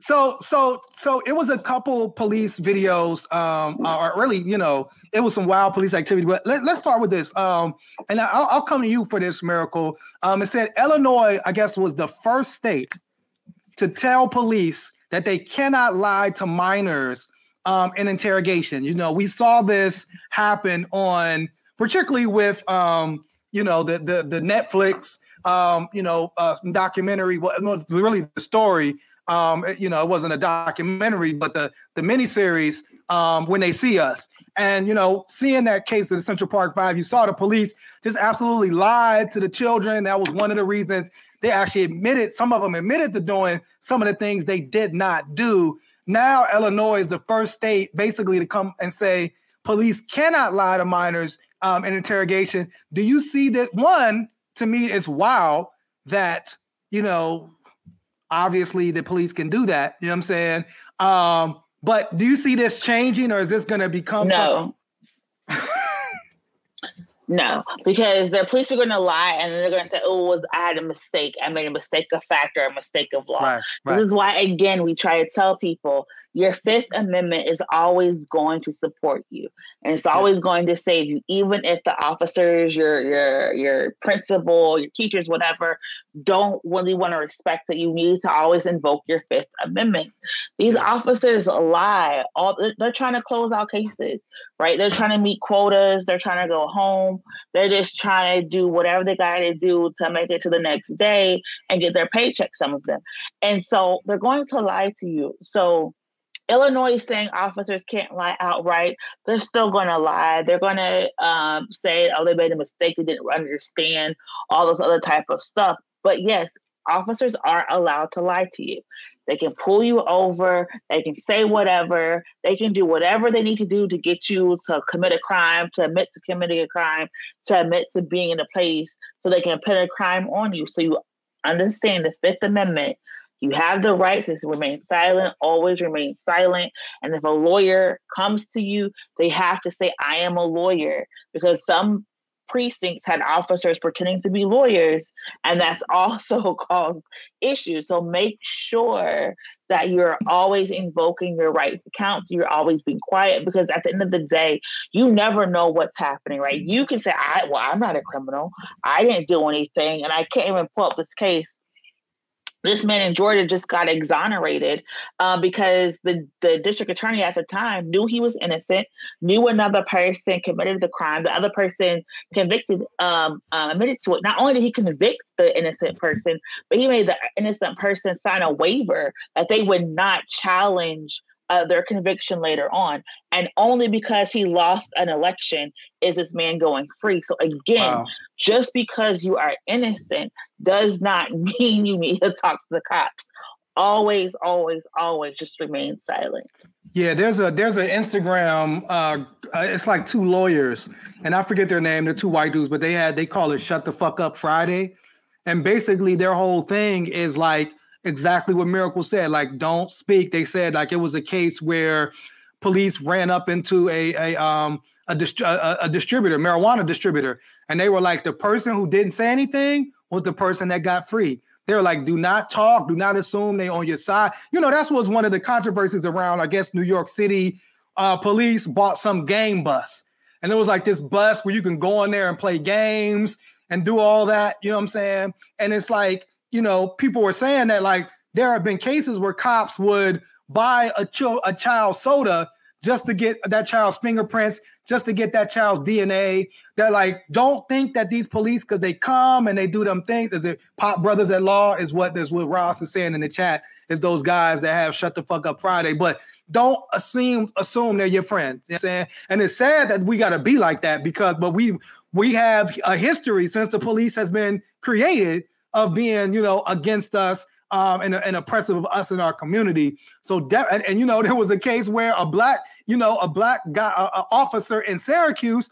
so so so it was a couple police videos um or really you know it was some wild police activity but let, us start with this um and I'll, I'll come to you for this miracle um it said illinois i guess was the first state to tell police that they cannot lie to minors um in interrogation you know we saw this happen on particularly with um you know the the, the netflix um, you know, uh, documentary. Well, no, really the story. Um, you know, it wasn't a documentary, but the the miniseries. Um, when they see us, and you know, seeing that case of the Central Park Five, you saw the police just absolutely lied to the children. That was one of the reasons they actually admitted. Some of them admitted to doing some of the things they did not do. Now, Illinois is the first state basically to come and say police cannot lie to minors um, in interrogation. Do you see that one? to me is wow that you know obviously the police can do that you know what i'm saying um but do you see this changing or is this going to become No. *laughs* No, because the police are going to lie and they're going to say, "Oh, was I had a mistake? I made a mistake of fact or a mistake of law." right This is why, again, we try to tell people your Fifth Amendment is always going to support you, and it's always going to save you, even if the officers, your your your principal, your teachers, whatever, don't really want to respect that. You need to always invoke your Fifth Amendment. These officers lie. All they're, they're trying to close out cases, right? They're trying to meet quotas. They're trying to go home. They're just trying to do whatever they got to do to make it to the next day and get their paycheck. Some of them. And so they're going to lie to you. So Illinois is saying officers can't lie outright. They're still going to lie. They're going to um, say, oh, they made a mistake. They didn't understand all this other type of stuff. But yes, officers are allowed to lie to you. They can pull you over. They can say whatever. They can do whatever they need to do to get you to commit a crime, to admit to committing a crime, to admit to being in a place so they can put a crime on you. So you understand the Fifth Amendment. You have the right to remain silent, always remain silent. And if a lawyer comes to you, they have to say, I am a lawyer, because some precincts had officers pretending to be lawyers, and that's *laughs* also caused issues. So make sure that you're always invoking your right to counsel. You're always being quiet because at the end of the day, you never know what's happening, right? You can say, I well, I'm not a criminal. I didn't do anything, and I can't even pull up this case this man in Georgia just got exonerated uh, because the, the district attorney at the time knew he was innocent, knew another person committed the crime. The other person convicted, um, um, admitted to it. Not only did he convict the innocent person, but he made the innocent person sign a waiver that they would not challenge uh, their conviction later on. And only because he lost an election is this man going free. So again, Wow. just because you are innocent does not *laughs* mean you need to talk to the cops. Always, always, always just remain silent. Yeah, there's a there's an Instagram. Uh, uh, it's like two lawyers, and I forget their name. They're two white dudes, but they had they call it "Shut the Fuck Up Friday," and basically their whole thing is like exactly what Miracle said. Like, don't speak. They said like it was a case where police ran up into a a um a, dist- a, a distributor, marijuana distributor, and they were like the person who didn't say anything was the person that got free. They were like, do not talk, do not assume they on your side. You know, that's was one of the controversies around, I guess, New York City. Uh, police bought some game bus. And it was like this bus where you can go in there and play games and do all that. You know what I'm saying? And it's like, you know, people were saying that like there have been cases where cops would buy a, chil- a child soda just to get that child's fingerprints, just to get that child's DNA. They're like, don't think that these police, because they come and they do them things. Is it pop brothers at law? Is what is what Ross is saying in the chat. Is those guys that have shut the fuck up Friday, but don't assume assume they're your friends. You know I'm saying? And it's sad that we gotta be like that because but we we have a history since the police has been created of being, you know, against us um, and, and oppressive of us in our community. So, de- and, and you know, *laughs* there was a case where a black, you know, a black guy, a, a officer in Syracuse,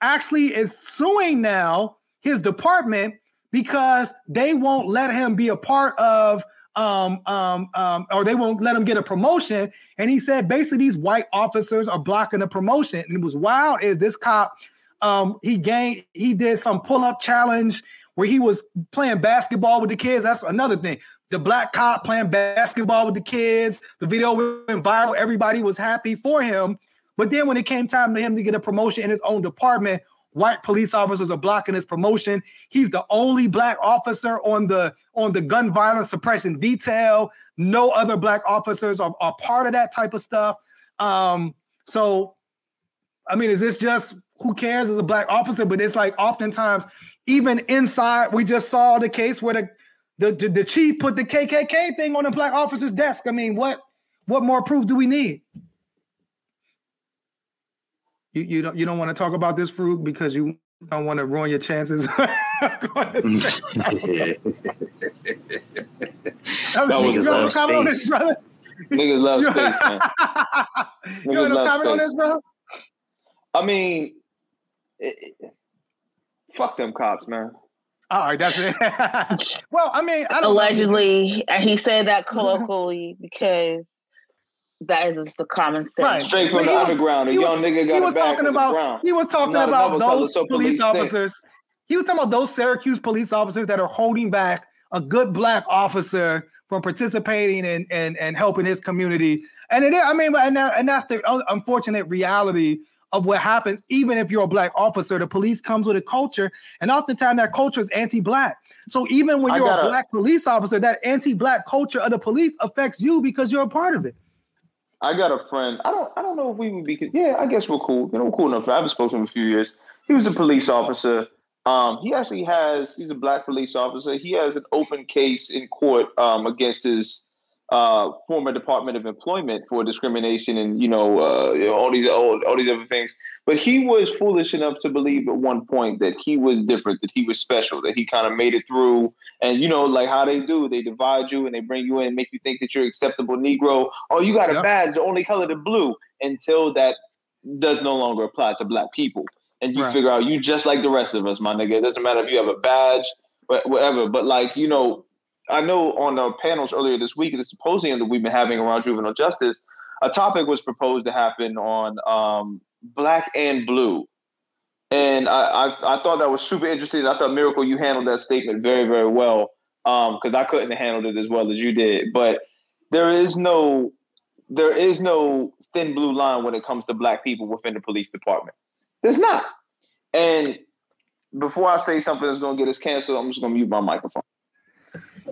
actually is suing now his department because they won't let him be a part of um, um, um, or they won't let him get a promotion. And he said basically these white officers are blocking the promotion. And it was wild is this cop, um, he gained, he did some pull-up challenge where he was playing basketball with the kids. That's another thing. The black cop playing basketball with the kids. The video went viral. Everybody was happy for him. But then when it came time to him to get a promotion in his own department, white police officers are blocking his promotion. He's the only black officer on the on the gun violence suppression detail. No other black officers are, are part of that type of stuff. Um, so I mean, is this just who cares as a black officer? But it's like oftentimes, even inside, we just saw the case where the the, the, the chief put the KKK thing on the black officer's desk. I mean, what what more proof do we need? You, you don't you don't want to talk about this fruit because you don't want to ruin your chances. *laughs* that was love space. brother? Niggas love space, man. you want to comment on this, bro? I mean, it, it- fuck them cops, man. All right, that's it. *laughs* well, I mean, I don't know. Allegedly, and he said that *laughs* colloquially because that is just the common sense. Right. Straight from But the he was- underground. A he was- young nigga got he was talking about he was talking Not about those so police police think. officers. He was talking about those Syracuse police officers that are holding back a good black officer from participating and and and helping his community. And it, is- I mean, and that, and that's the unfortunate reality of what happens. Even if you're a black officer, the police comes with a culture, and oftentimes that culture is anti-black. So even when you're a black police officer, that anti-black culture of the police affects you because you're a part of it. I got a friend. I don't. I don't know if we would be. Yeah, I guess we're cool. You know, we're cool enough. I haven't spoken to him in a few years. He was a police officer. Um, he actually has. He's a black police officer. He has an open case in court um, against his uh, former Department of Employment for discrimination and you know, uh, all these all, all these other things. But he was foolish enough to believe at one point that he was different, that he was special, that he kind of made it through. And you know, like how they do, they divide you and they bring you in, and make you think that you're acceptable Negro. Oh, you got a Yep. badge, the only color the blue, until that does no longer apply to black people. And you Right. figure out you just like the rest of us, my nigga. It doesn't matter if you have a badge, wha- whatever. But like, you know, I know on the panels earlier this week, the symposium that we've been having around juvenile justice, a topic was proposed to happen on um, black and blue. And I, I, I thought that was super interesting. I thought Miracle, you handled that statement very, very well. Because I couldn't have handled it as well as you did. But there is no there is no thin blue line when it comes to black people within the police department. There's not. And before I say something that's gonna get us canceled, I'm just gonna mute my microphone.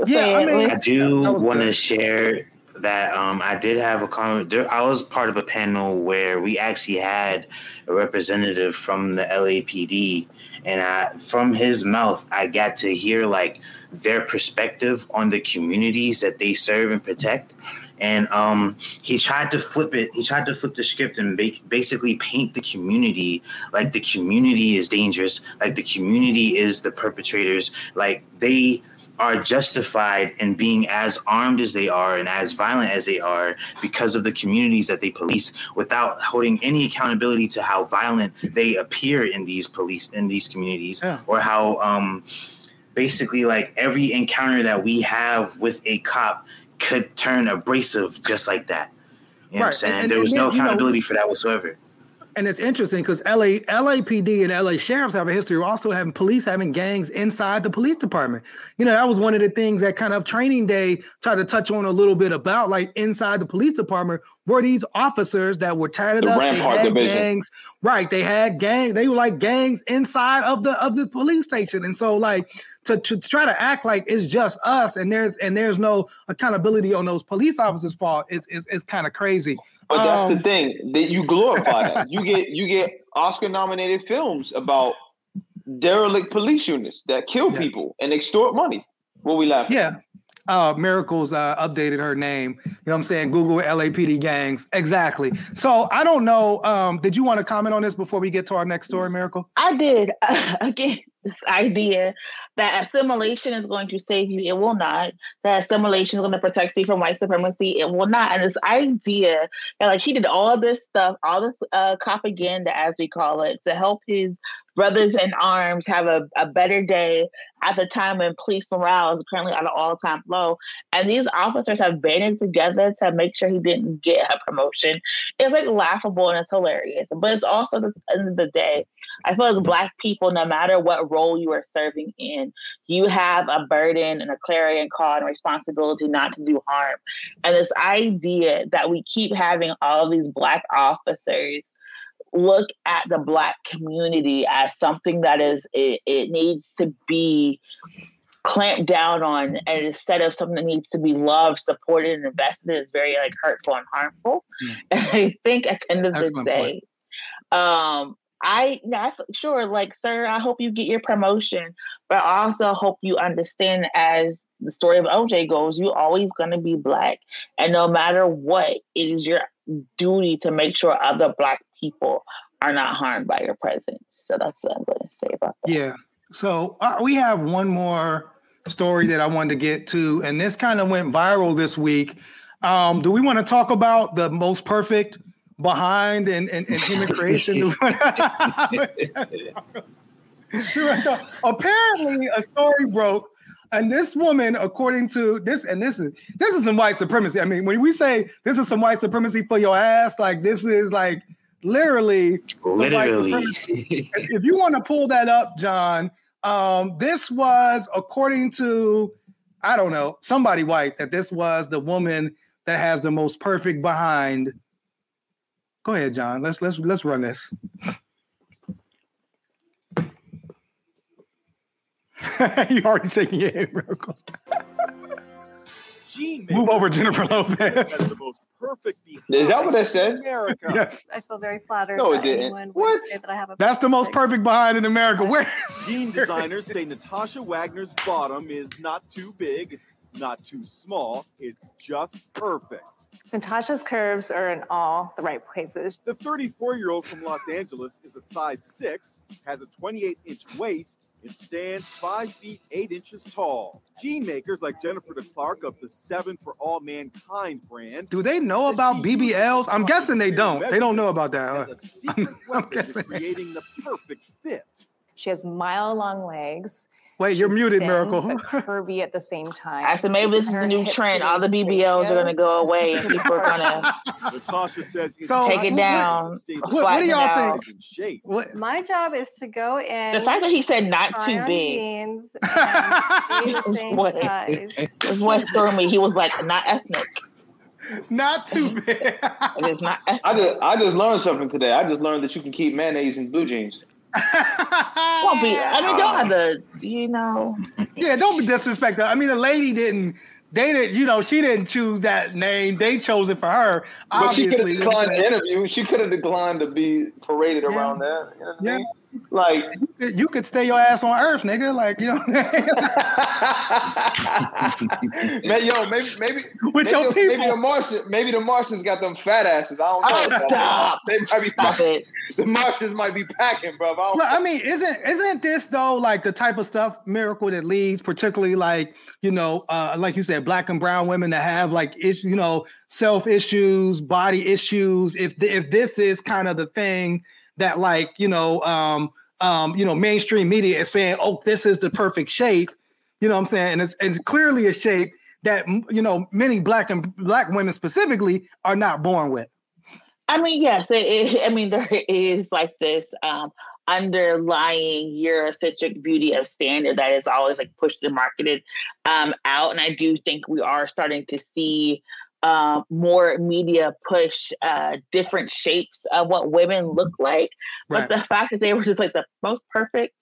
Yeah, I mean- I do want to share that um, I did have a comment. there- I was part of a panel where we actually had a representative from the LAPD, and I, from his mouth, I got to hear like their perspective on the communities that they serve and protect. And um, he tried to flip it. He tried to flip the script and ba- basically paint the community like the community is dangerous, like the community is the perpetrators, like they are justified in being as armed as they are and as violent as they are because of the communities that they police without holding any accountability to how violent they appear in these police in these communities Yeah. or how um basically like every encounter that we have with a cop could turn abrasive just like that. You know what i'm saying? and- there was then, no you know- accountability for that whatsoever And it's interesting because LA, LAPD and LA sheriffs have a history of also having police having gangs inside the police department. You know, that was one of the things that kind of training day tried to touch on a little bit about, like inside the police department, were these officers that were tatted The up, they Rampart Division. gangs, right? They had gang, they were like gangs inside of the of the police station, and so like to, to try to act like it's just us and there's and there's no accountability on those police officers' fault is is, is kind of crazy. But that's Um, the thing that you glorify that. You get *laughs* you get Oscar nominated films about derelict police units that kill Yeah. people and extort money. What we laughing? Yeah. Uh, Miracles uh, updated her name. You know what I'm saying? Google LAPD gangs. Exactly. So I don't know. Um, did you want to comment on this before we get to our next story, Miracle? I did. *laughs* Again, this idea that assimilation is going to save you, it will not. That assimilation is going to protect you from white supremacy, it will not. And this idea that like he did all this stuff, all this uh, propaganda, as we call it, to help his brothers in arms have a, a better day at the time when police morale is currently at an all-time low. And these officers have banded together to make sure he didn't get a promotion. It's like laughable and it's hilarious. But it's also the end of the day, I feel as black people, no matter what role you are serving in, you have a burden and a clarion call and responsibility not to do harm. And this idea that we keep having all these black officers look at the black community as something that is it, it needs to be clamped down on and instead of something that needs to be loved supported and invested is very like hurtful and harmful Mm. *laughs* and i think at the end of Excellent the day um I, f- sure, like, sir, I hope you get your promotion, but I also hope you understand as the story of OJ goes, you're always gonna be black. And no matter what, it is your duty to make sure other black people are not harmed by your presence. So that's what I'm gonna say about that. Yeah. So uh, we have one more story that I wanted to get to, and this kind of went viral this week. Um, do we want to talk about the most perfect behind and, in, in human creation? Do we wanna- Do we wanna talk- Apparently, a story broke, and this woman, according to this, and this is this is some white supremacy. I mean, when we say this is some white supremacy for your ass, like this is like literally Literally. if you want to pull that up, John, um, this was according to I don't know somebody white that this was the woman that has the most perfect behind. Go ahead, John. Let's let's let's run this. *laughs* you already shaking your head, real quick. Jean Move over, Jennifer Has Lopez. the most perfect Is that what I said? America. Yes, I feel very flattered No, it didn't. What? that I have a that's the most perfect behind in America. Where? Jean designers say Natasha Wagner's bottom is not too big, it's not too small, it's just perfect. Natasha's curves are in all the right places. The 34 year old from Los Angeles is a size 6, has a 28 inch waist, and stands 5 feet 8 inches tall. Jean makers like Jennifer DeClark of the Seven for All Mankind brand Do they know about BBLs? I'm guessing they don't. They don't know about that. has huh? a secret *laughs* I'm weapon guessing. creating the perfect fit. She has mile long legs. Wait, you're muted, thin, Miracle. But *laughs* curvy at the same time. I said maybe this is Her the new trend. All the waist BBLs are gonna go *laughs* away, and people are gonna. Natasha says So, Take it down. to What- what do y'all out. think? What? My job is to go in. The fact that he said not try too big jeans *laughs* be is same what, size. what threw me. He was like, not ethnic. Not too big. It is not ethnic. I just I just learned something today. I just learned that you can keep mayonnaise in blue jeans. Won't be. I mean, don't have *laughs* the. You know. yeah, don't be disrespectful. I mean, the lady didn't. They didn't. You know, she didn't choose that name. They chose it for her. But she could have Obviously, declined the interview. She could have declined to be paraded Yeah. around that. You know what I Yeah. mean? Like, you could stay your ass on Earth, nigga. Like you know, *laughs* man, yo, maybe maybe *laughs* with maybe, your the- maybe the people. Martian maybe the Martians got them fat asses. I don't know. Oh, stop. They might be Stop it. *laughs* the Martians might be packing, bro. I don't Well, I mean, isn't isn't this though like the type of stuff miracle that leads, particularly like you know, uh, like you said, black and brown women that have like issue, you know, self issues, body issues. If if this is kind of the thing that like you know, um, um, you know, mainstream media is saying, oh, this is the perfect shape. You know what I'm saying? And it's, it's clearly a shape that you know many black and black women specifically are not born with. I mean, yes. It, it, *laughs* I mean, there is like this um, underlying Eurocentric beauty of standard that is always like pushed and marketed um, out, and I do think we are starting to see uh, more media push uh, different shapes of what women look like. Right. But the fact that they were just like the most perfect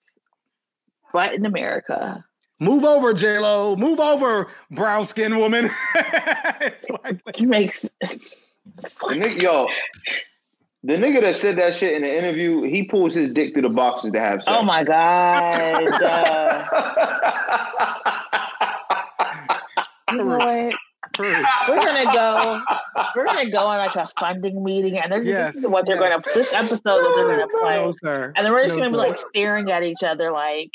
butt in America. Move over, J Lo. Move over, brown skinned woman. *laughs* It's like- It makes *laughs* The nigga, yo, the nigga that said that shit in the interview, he pulls his dick through the boxes to have sex. oh my god. *laughs* Uh, you know what? We're gonna go. We're gonna go on like a funding meeting, and they're Yes, this is what they're yes. gonna. This episode that they're gonna play, no, sir. and then we're just No, gonna be like staring at each other, like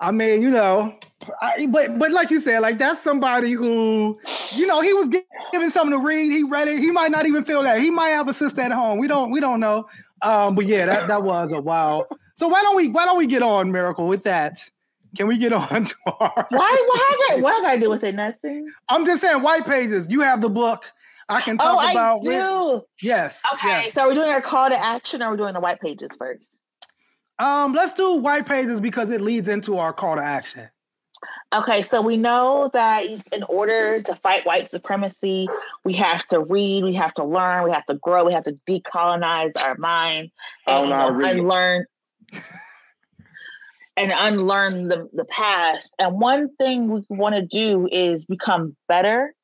I mean, you know, I, but but like you said, like that's somebody who, you know, he was given something to read. He read it. He might not even feel that. He might have a sister at home. We don't we don't know. Um, but yeah, that that was a wow. So why don't we why don't we get on Miracle with that? Can we get on *laughs* to our? Why? What have I? What have I do with it? Nothing. I'm just saying, white pages. You have the book. I can talk oh, about. I do. Yes. Okay, yes. so are we doing our call to action, or are we doing the white pages first? Um, let's do white pages because it leads into our call to action. Okay, so we know that in order to fight white supremacy, we have to read, we have to learn, we have to grow, we have to decolonize our mind and know how to read. unlearn and unlearn the, the past. And one thing we want to do is become better,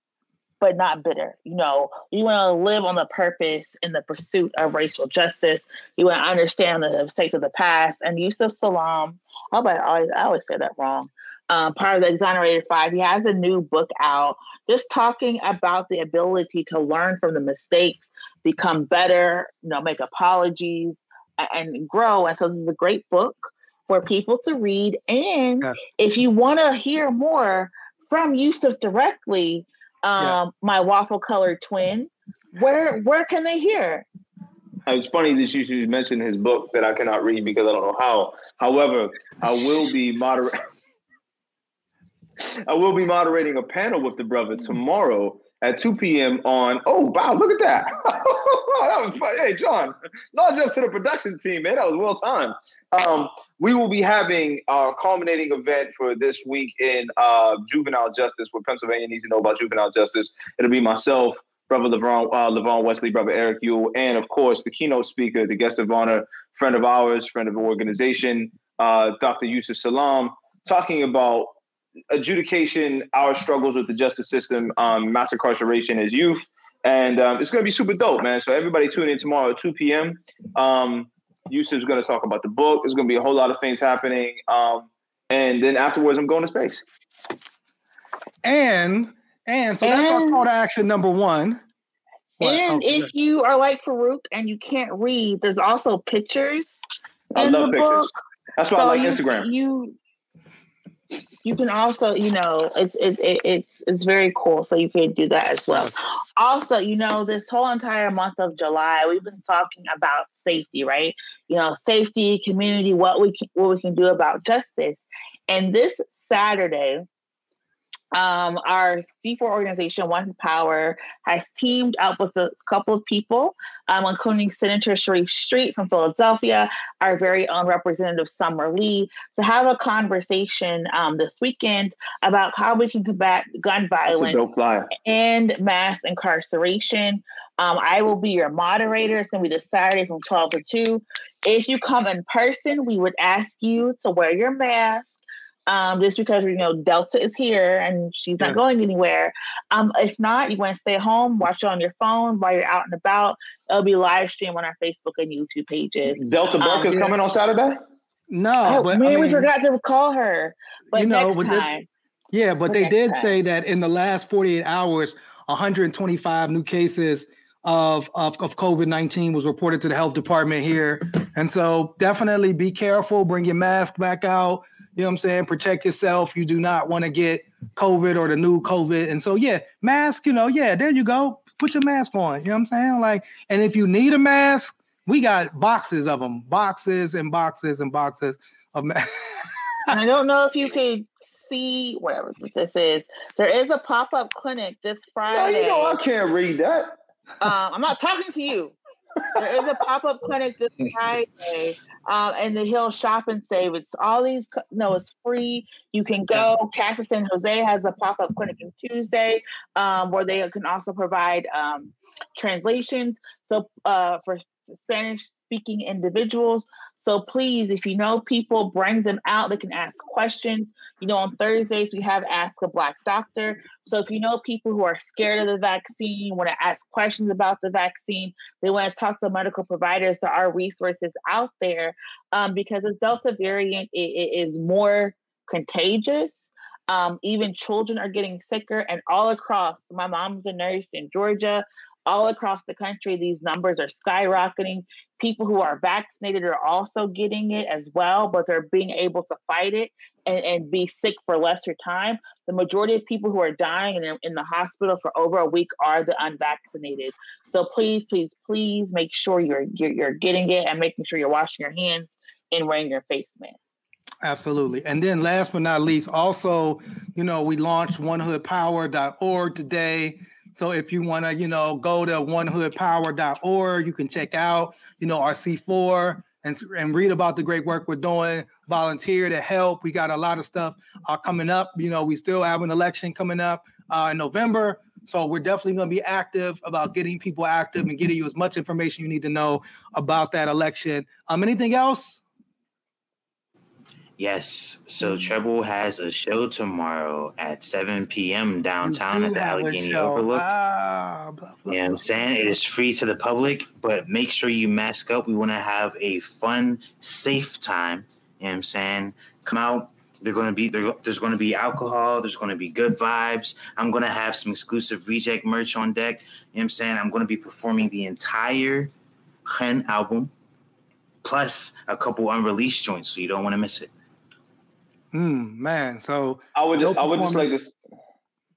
but not bitter. You know, you want to live on the purpose in the pursuit of racial justice. You want to understand the mistakes of the past. And Yusef Salaam, I hope I always I always say that wrong. Um, part of the Exonerated Five, he has a new book out just talking about the ability to learn from the mistakes, become better, you know, make apologies, and grow. And so this is a great book for people to read. And Yes. if you want to hear more from Yusef directly, um, Yeah. my waffle colored twin, where where can they hear? It's funny that you should mention his book that I cannot read because I don't know how. However, I will be moderating. *laughs* I will be moderating a panel with the brother tomorrow at 2 p.m. on. Oh wow, look at that! *laughs* that was fun. Hey, John, large up to the production team, man. That was well timed. Um, we will be having our culminating event for this week in uh, juvenile justice, what Pennsylvania needs to know about juvenile justice. It'll be myself, brother LeVon, uh, LeVon Wesley, brother Eric Yule, and of course the keynote speaker, the guest of honor, friend of ours, friend of the organization, uh, Dr. Yusef Salaam, talking about adjudication, our struggles with the justice system, um, mass incarceration as youth. And um, it's going to be super dope, man. So everybody tune in tomorrow at 2 p.m. Um, Yusef's going to talk about the book. There's going to be a whole lot of things happening. Um, and then afterwards, I'm going to space. And and so that's our call to action number one. What? And Okay, if you are like Farouk and you can't read, there's also pictures I in love the pictures. book. That's why I like you, Instagram. You you can also, you know, it's it, it, it's it's very cool. So you can do that as well. Also, you know, this whole entire month of July, we've been talking about safety, right? You know, safety, community, what we can, what we can do about justice. And this Saturday, um, our C4 organization, One Power, has teamed up with a couple of people, um, including Senator Sharif Street from Philadelphia, our very own Representative Summer Lee, to have a conversation um, this weekend about how we can combat gun violence and mass incarceration. Um, I will be your moderator. It's going to be this Saturday from 12 to 2. If you come in person, we would ask you to wear your mask. Um, just because you know Delta is here and she's not Yeah. going anywhere. Um, if not, you want to stay home, watch it on your phone while you're out and about. It'll be live stream on our Facebook and YouTube pages. Delta Burke Um, is coming on Saturday. No, Oh, but man, I we forgot to call her. But You know, next but this- time, Yeah, but they did okay. say that in the last 48 hours, 125 new cases of, of, of COVID 19 was reported to the health department here. And so definitely be careful, bring your mask back out. You know what I'm saying? Protect yourself. You do not want to get COVID or the new COVID. And so, yeah, mask, you know, yeah, there you go. Put your mask on. You know what I'm saying? Like, and if you need a mask, we got boxes of them, boxes and boxes and boxes of masks. *laughs* I don't know if you could see whatever this is. There is a pop up clinic this Friday. No, Friday. you know I can't read that. um, I'm not talking to you. There is a pop up clinic this *laughs* Friday um, in the Hill Shop and Save. It's all these, no, it's free. You can go. Casa San Jose has a pop up clinic on Tuesday um, where they can also provide um, translations. So uh, for Spanish speaking individuals. So please, if you know people, bring them out. They can ask questions. You know, on Thursdays we have Ask a Black Doctor. So if you know people who are scared of the vaccine, want to ask questions about the vaccine, they want to talk to medical providers, there are resources out there um, because this Delta variant i- i- is more contagious. Um, even children are getting sicker, and all across. My mom's a nurse in Georgia. All across the country, these numbers are skyrocketing. People who are vaccinated are also getting it as well, but they're being able to fight it and, and be sick for lesser time. The majority of people who are dying in, in the hospital for over a week are the unvaccinated. So please, please, please make sure you're, you're, you're getting it and making sure you're washing your hands and wearing your face mask. Absolutely. And then last but not least, also, you know, we launched onehoodpower.org today. So if you want to, you know, go to onehoodpower.org, you can check out, you know, our C4 and, and read about the great work we're doing, volunteer to help. We got a lot of stuff uh, coming up. You know, we still have an election coming up uh, in November. So we're definitely going to be active about getting people active and getting you as much information you need to know about that election. Um, anything else? Yes. So Treble has a show tomorrow at 7 p.m. downtown at the Allegheny. Overlook. Ah, blah, blah, You know what I'm saying? It is free to the public, but make sure you mask up. We want to have a fun, safe time. You know what I'm saying? Come out. They're going to be there, there's going to be alcohol, there's going to be good vibes. I'm going to have some exclusive reject merch on deck. You know what I'm saying? I'm going to be performing the entire Hen album plus a couple unreleased joints, so you don't want to miss it. Hmm, man. So I would No just, I would just like to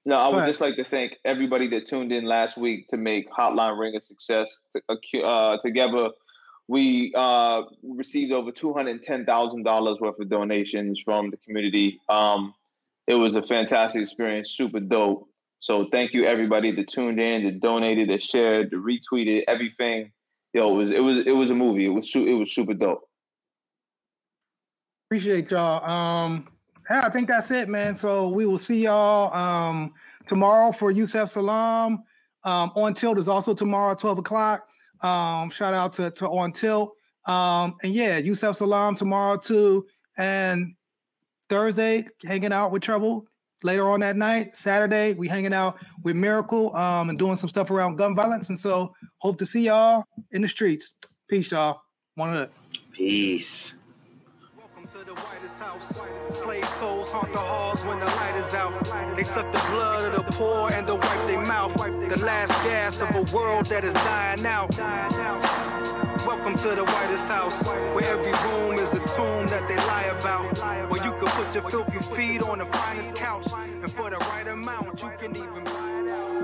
no, I Go would ahead. just like to thank everybody that tuned in last week to make Hotline Ring a success. Uh, together, we uh, received over two hundred ten thousand dollars worth of donations from the community. Um, it was a fantastic experience, super dope. So thank you everybody that tuned in, that donated, that shared, that retweeted, everything. Yo, it was it was it was a movie. It was it was super dope. Appreciate y'all. Um, yeah, I think that's it, man. So we will see y'all um tomorrow for Yusef Salaam. Um, on tilt is also tomorrow, 12 o'clock. Um, shout out to, to on tilt. Um, and yeah, Yusef Salaam tomorrow too. And Thursday, hanging out with Trouble later on that night. Saturday, we hanging out with Miracle um and doing some stuff around gun violence. And so hope to see y'all in the streets. Peace, y'all. One hood. Peace. The whitest house. Slave souls haunt the halls when the light is out. They suck the blood of the poor and to wipe their mouth. The last gas of a world that is dying out. Welcome to the whitest house, where every room is a tomb that they lie about. Where you can put your filthy feet on the finest couch, and for the right amount, you can even buy it out.